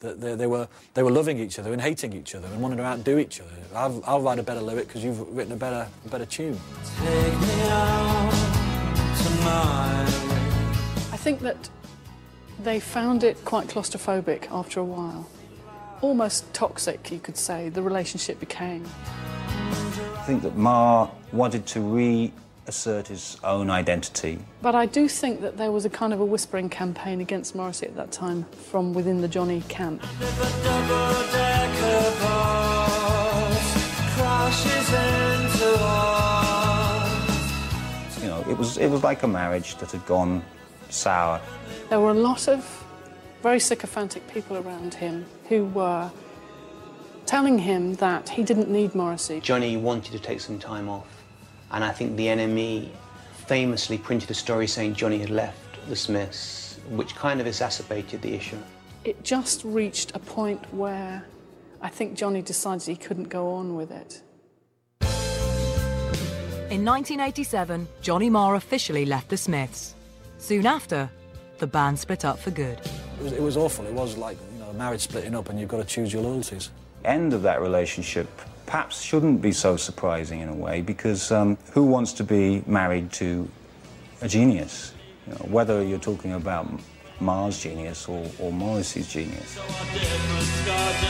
That they, they were they were loving each other and hating each other and wanting to outdo each other. I'll, I'll write a better lyric because you've written a better a better tune. I think that they found it quite claustrophobic after a while. Almost toxic, you could say, the relationship became. I think that Marr wanted to reassert his own identity. But I do think that there was a kind of a whispering campaign against Morrissey at that time from within the Johnny camp. You know, it was it was like a marriage that had gone sour. There were a lot of very sycophantic people around him who were telling him that he didn't need Morrissey. Johnny wanted to take some time off, and I think the NME famously printed a story saying Johnny had left the Smiths, which kind of exacerbated the issue. It just reached a point where I think Johnny decided he couldn't go on with it. In 1987, Johnny Marr officially left the Smiths. Soon after, the band split up for good. It was, it was awful. It was like you know a marriage splitting up and you've got to choose your loyalties. End of that relationship perhaps shouldn't be so surprising in a way because um, who wants to be married to a genius? You know, whether you're talking about Marr's genius or, or Morrissey's genius. Stop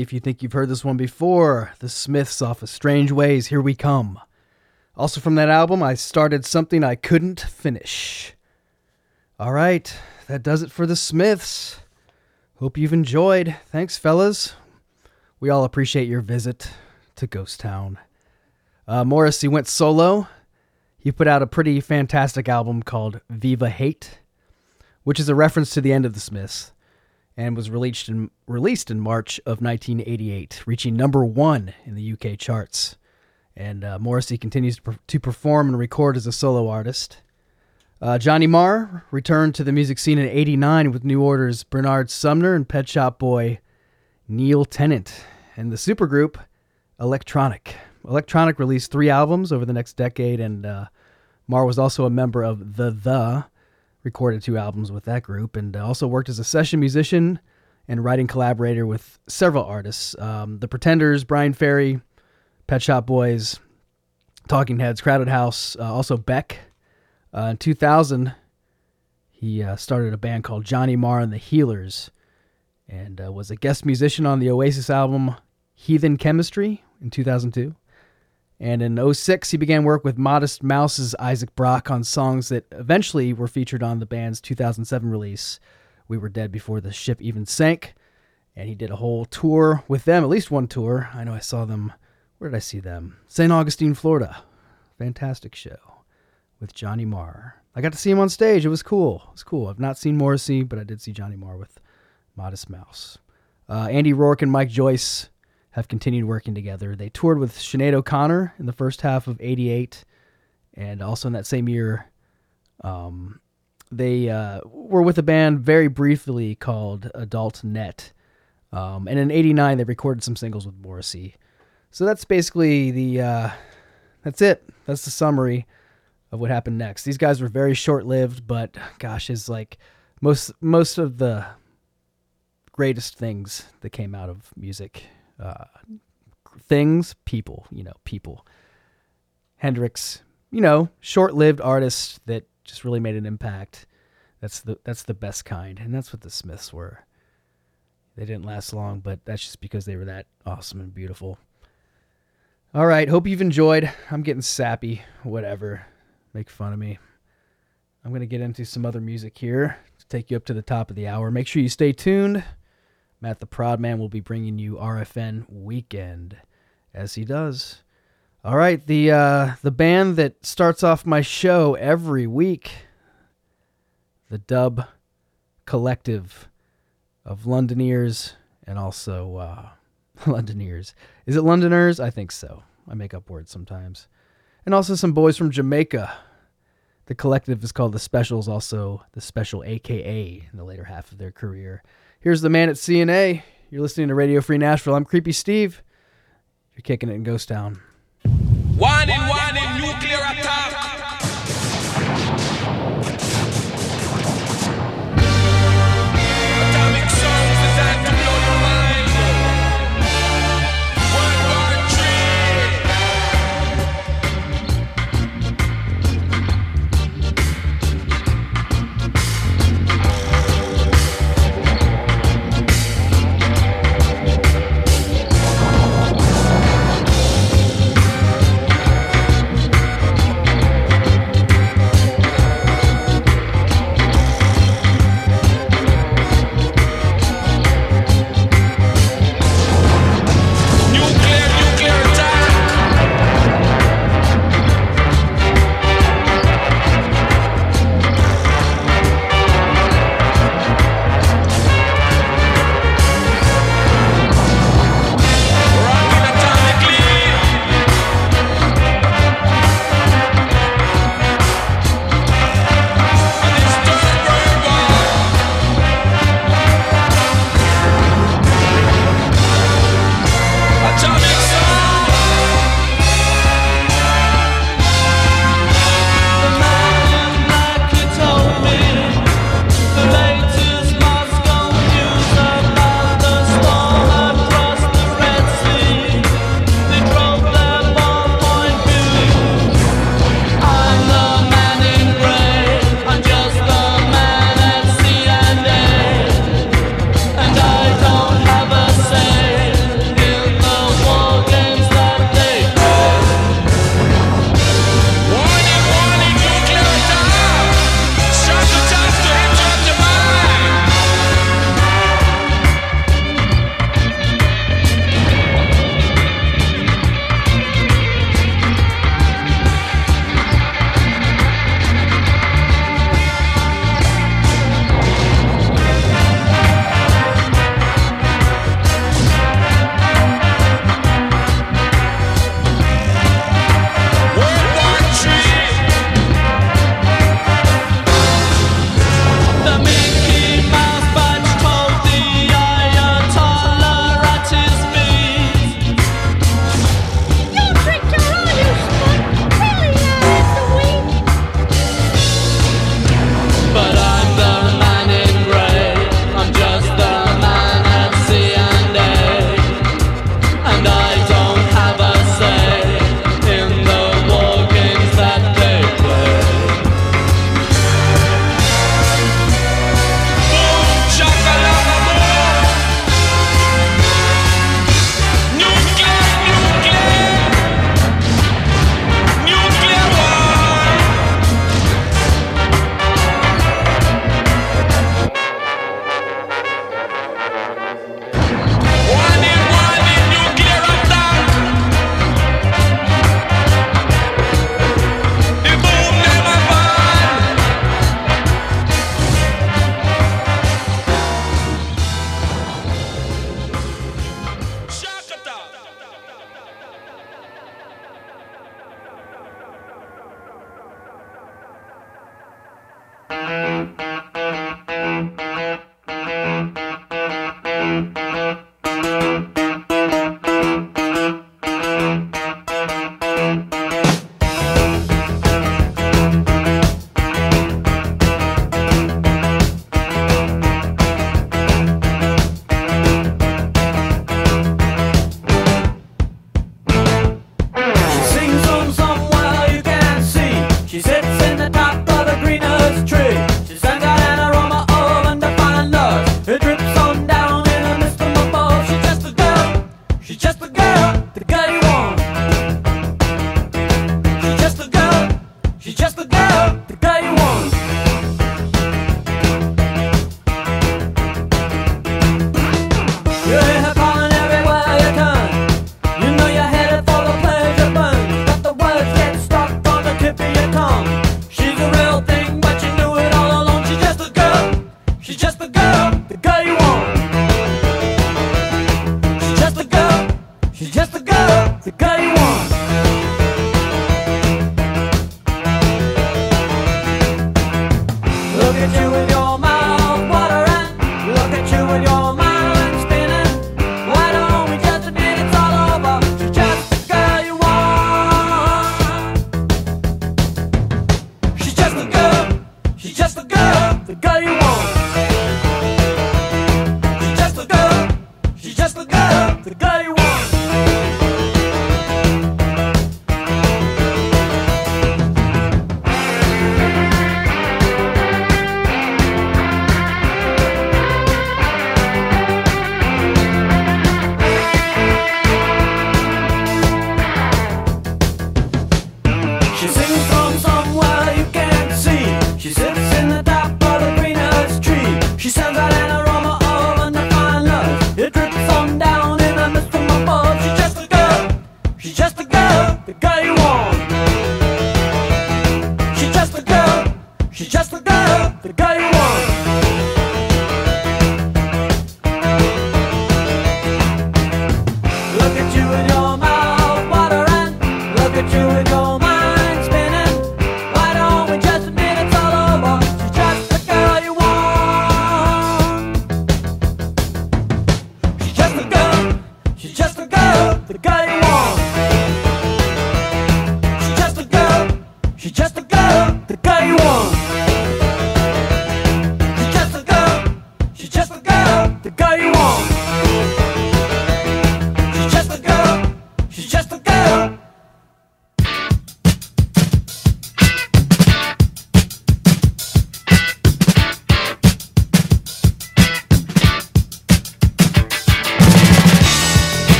If you think you've heard this one before. The Smiths off of Strangeways, Here We Come. Also from that album, I started something I couldn't finish. All right, that does it for the Smiths. Hope you've enjoyed. Thanks, fellas. We all appreciate your visit to Ghost Town. Uh, Morrissey went solo. He put out a pretty fantastic album called Viva Hate, which is a reference to the end of the Smiths, and was released in, released in March of 1988, reaching number one in the UK charts. And uh, Morrissey continues to, to perform and record as a solo artist. Uh, Johnny Marr returned to the music scene in '89 with New Order's Bernard Sumner and Pet Shop Boy Neil Tennant, and the supergroup Electronic. Electronic released three albums over the next decade, and uh, Marr was also a member of The The, recorded two albums with that group, and also worked as a session musician and writing collaborator with several artists um, The Pretenders, Bryan Ferry, Pet Shop Boys, Talking Heads, Crowded House, uh, also Beck. Uh, in 2000, he uh, started a band called Johnny Marr and the Healers and uh, was a guest musician on the Oasis album Heathen Chemistry in 2002. And in 06, he began work with Modest Mouse's Isaac Brock on songs that eventually were featured on the band's 2007 release, We Were Dead Before the Ship Even Sank. And he did a whole tour with them, at least one tour. I know I saw them. Where did I see them? St. Augustine, Florida. Fantastic show with Johnny Marr. I got to see him on stage. It was cool. It was cool. I've not seen Morrissey, but I did see Johnny Marr with Modest Mouse. Uh, Andy Rourke and Mike Joyce have continued working together. They toured with Sinead O'Connor in the first half of '88, and also in that same year, um, they uh, were with a band very briefly called Adult Net. Um, and in '89, they recorded some singles with Morrissey. So that's basically the uh, that's it. That's the summary of what happened next. These guys were very short-lived, but gosh, is like most most of the greatest things that came out of music. Uh, things, people, you know, people. Hendrix, you know, short-lived artist that just really made an impact. That's the that's the best kind, and that's what the Smiths were. They didn't last long, but that's just because they were that awesome and beautiful. All right, hope you've enjoyed. I'm getting sappy, whatever. Make fun of me. I'm going to get into some other music here to take you up to the top of the hour. Make sure you stay tuned. Matt the Prod Man will be bringing you RFN Weekend as he does. All right, the uh, the band that starts off my show every week, the Dub Collective of Londoners and also uh, Londoners. Is it Londoners? I think so. I make up words sometimes. And also some boys from Jamaica. The collective is called The Specials, also the Special AKA in the later half of their career. Here's the man at C&A. You're listening to Radio Free Nashville. I'm Creepy Steve. You're kicking it in Ghost Town. Warning, warning, nuclear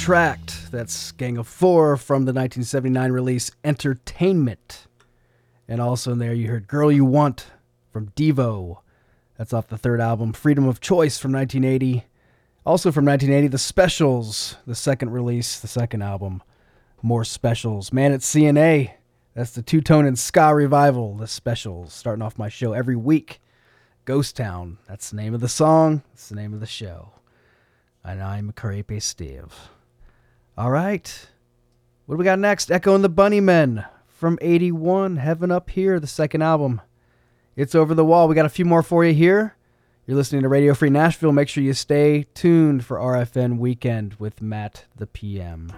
Contract. That's Gang of Four from the 1979 release Entertainment. And also in there, you heard Girl U Want from Devo. That's off the third album, Freedom of Choice from 1980. Also from 1980, The Specials, the second release, the second album, More Specials. Man it's C&A. That's the two tone and ska revival, The Specials, starting off my show every week. Ghost Town. That's the name of the song, that's the name of the show. And I'm Crepe Steve. All right. What do we got next? Echo and the Bunnymen from 81, Heaven Up Here, the second album. It's over the wall. We got a few more for you here. You're listening to Radio Free Nashville. Make sure you stay tuned for RFN Weekend with Matt the PM.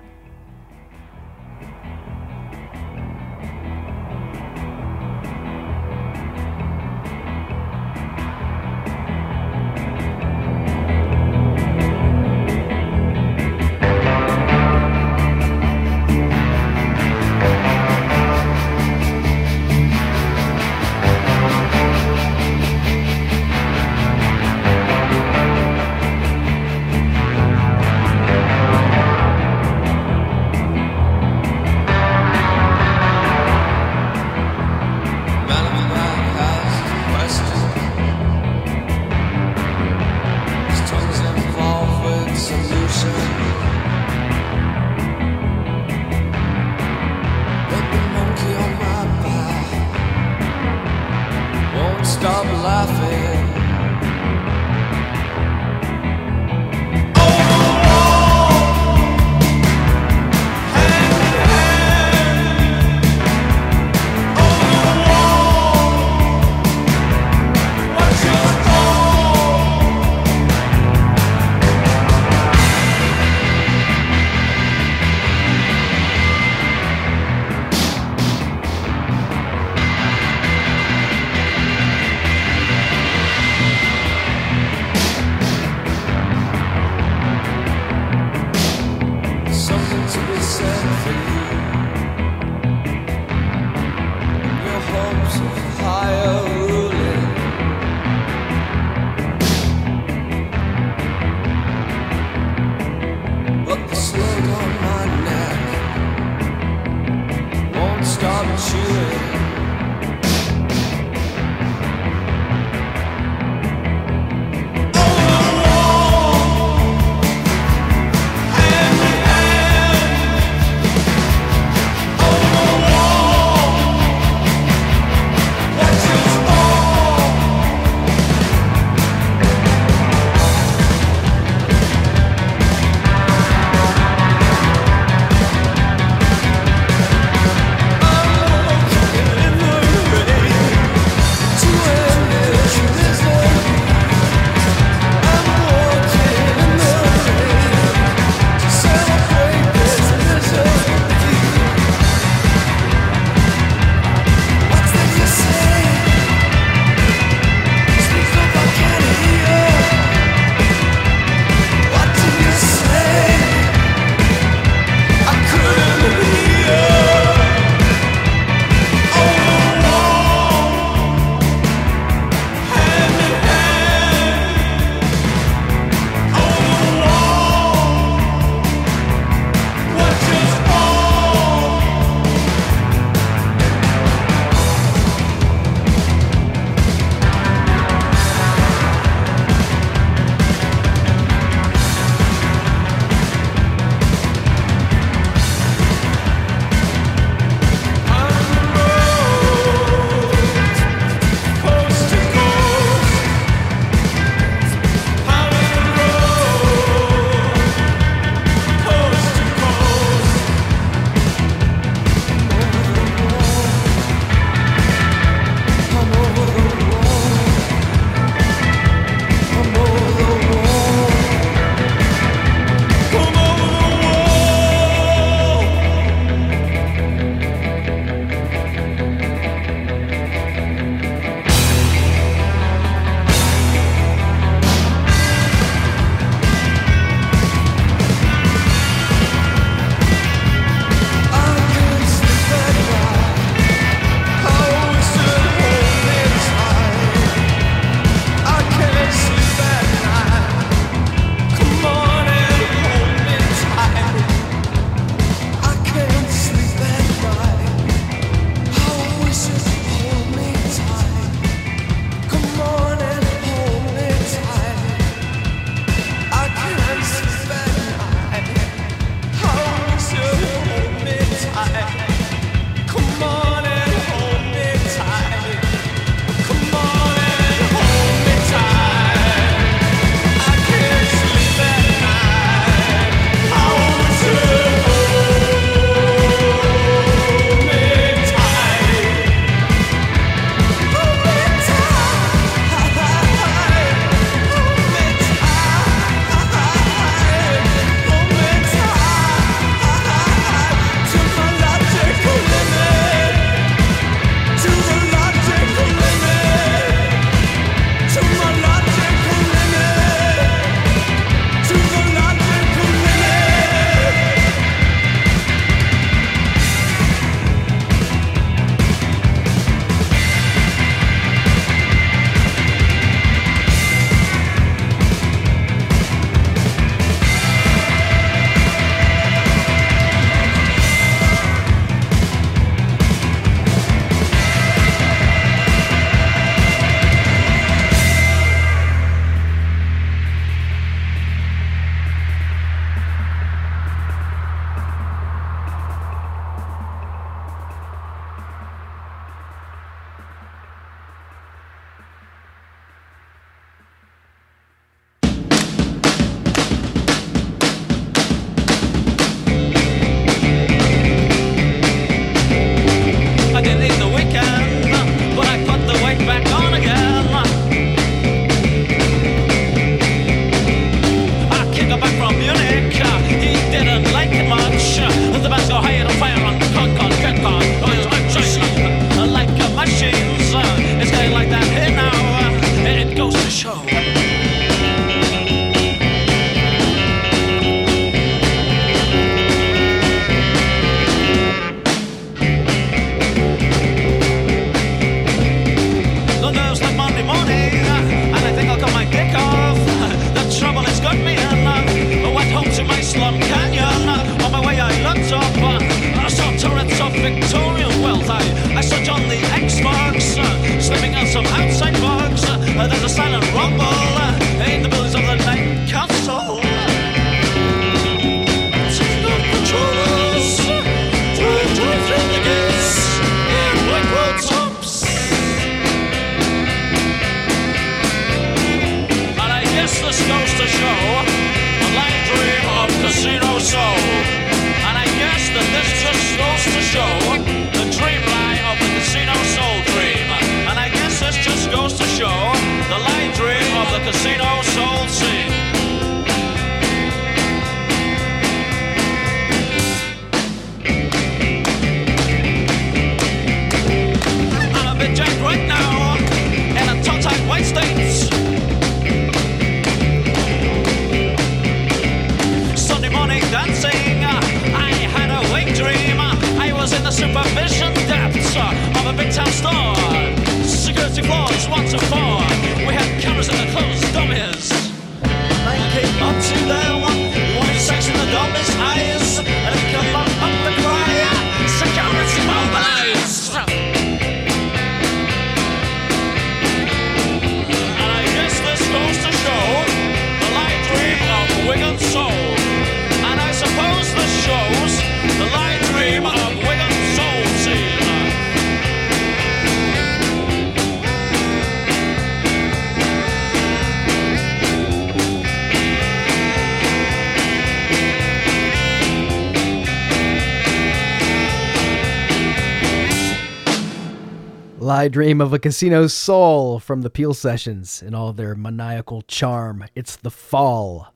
Lie Dream of a Casino Soul from the Peel Sessions in all their maniacal charm. It's the fall.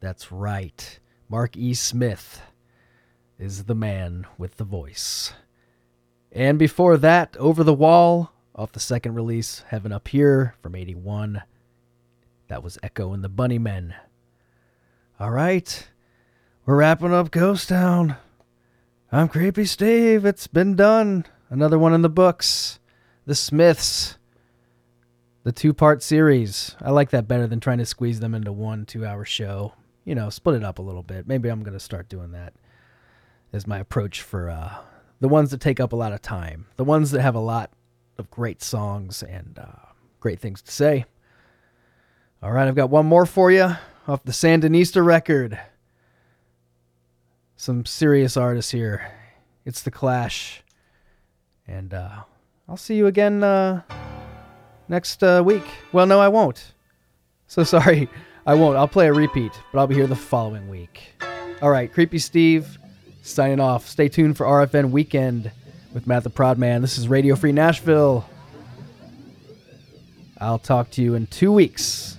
That's right. Mark E. Smith is the man with the voice. And before that, Over the Wall, off the second release, Heaven Up Here from 81. That was Echo and the Bunnymen. All right. We're wrapping up Ghost Town. I'm Creepy Steve. It's been done. Another one in the books. The Smiths. The two part series. I like that better than trying to squeeze them into one two hour show. You know, split it up a little bit. Maybe I'm going to start doing that as my approach for uh, the ones that take up a lot of time. The ones that have a lot of great songs and uh, great things to say. All right, I've got one more for you off the Sandinista record. Some serious artists here. It's The Clash. And uh, I'll see you again uh, next uh, week. Well, no, I won't. So sorry. I won't. I'll play a repeat, but I'll be here the following week. All right, Creepy Steve signing off. Stay tuned for RFN Weekend with Matt the Prod Man. This is Radio Free Nashville. I'll talk to you in two weeks.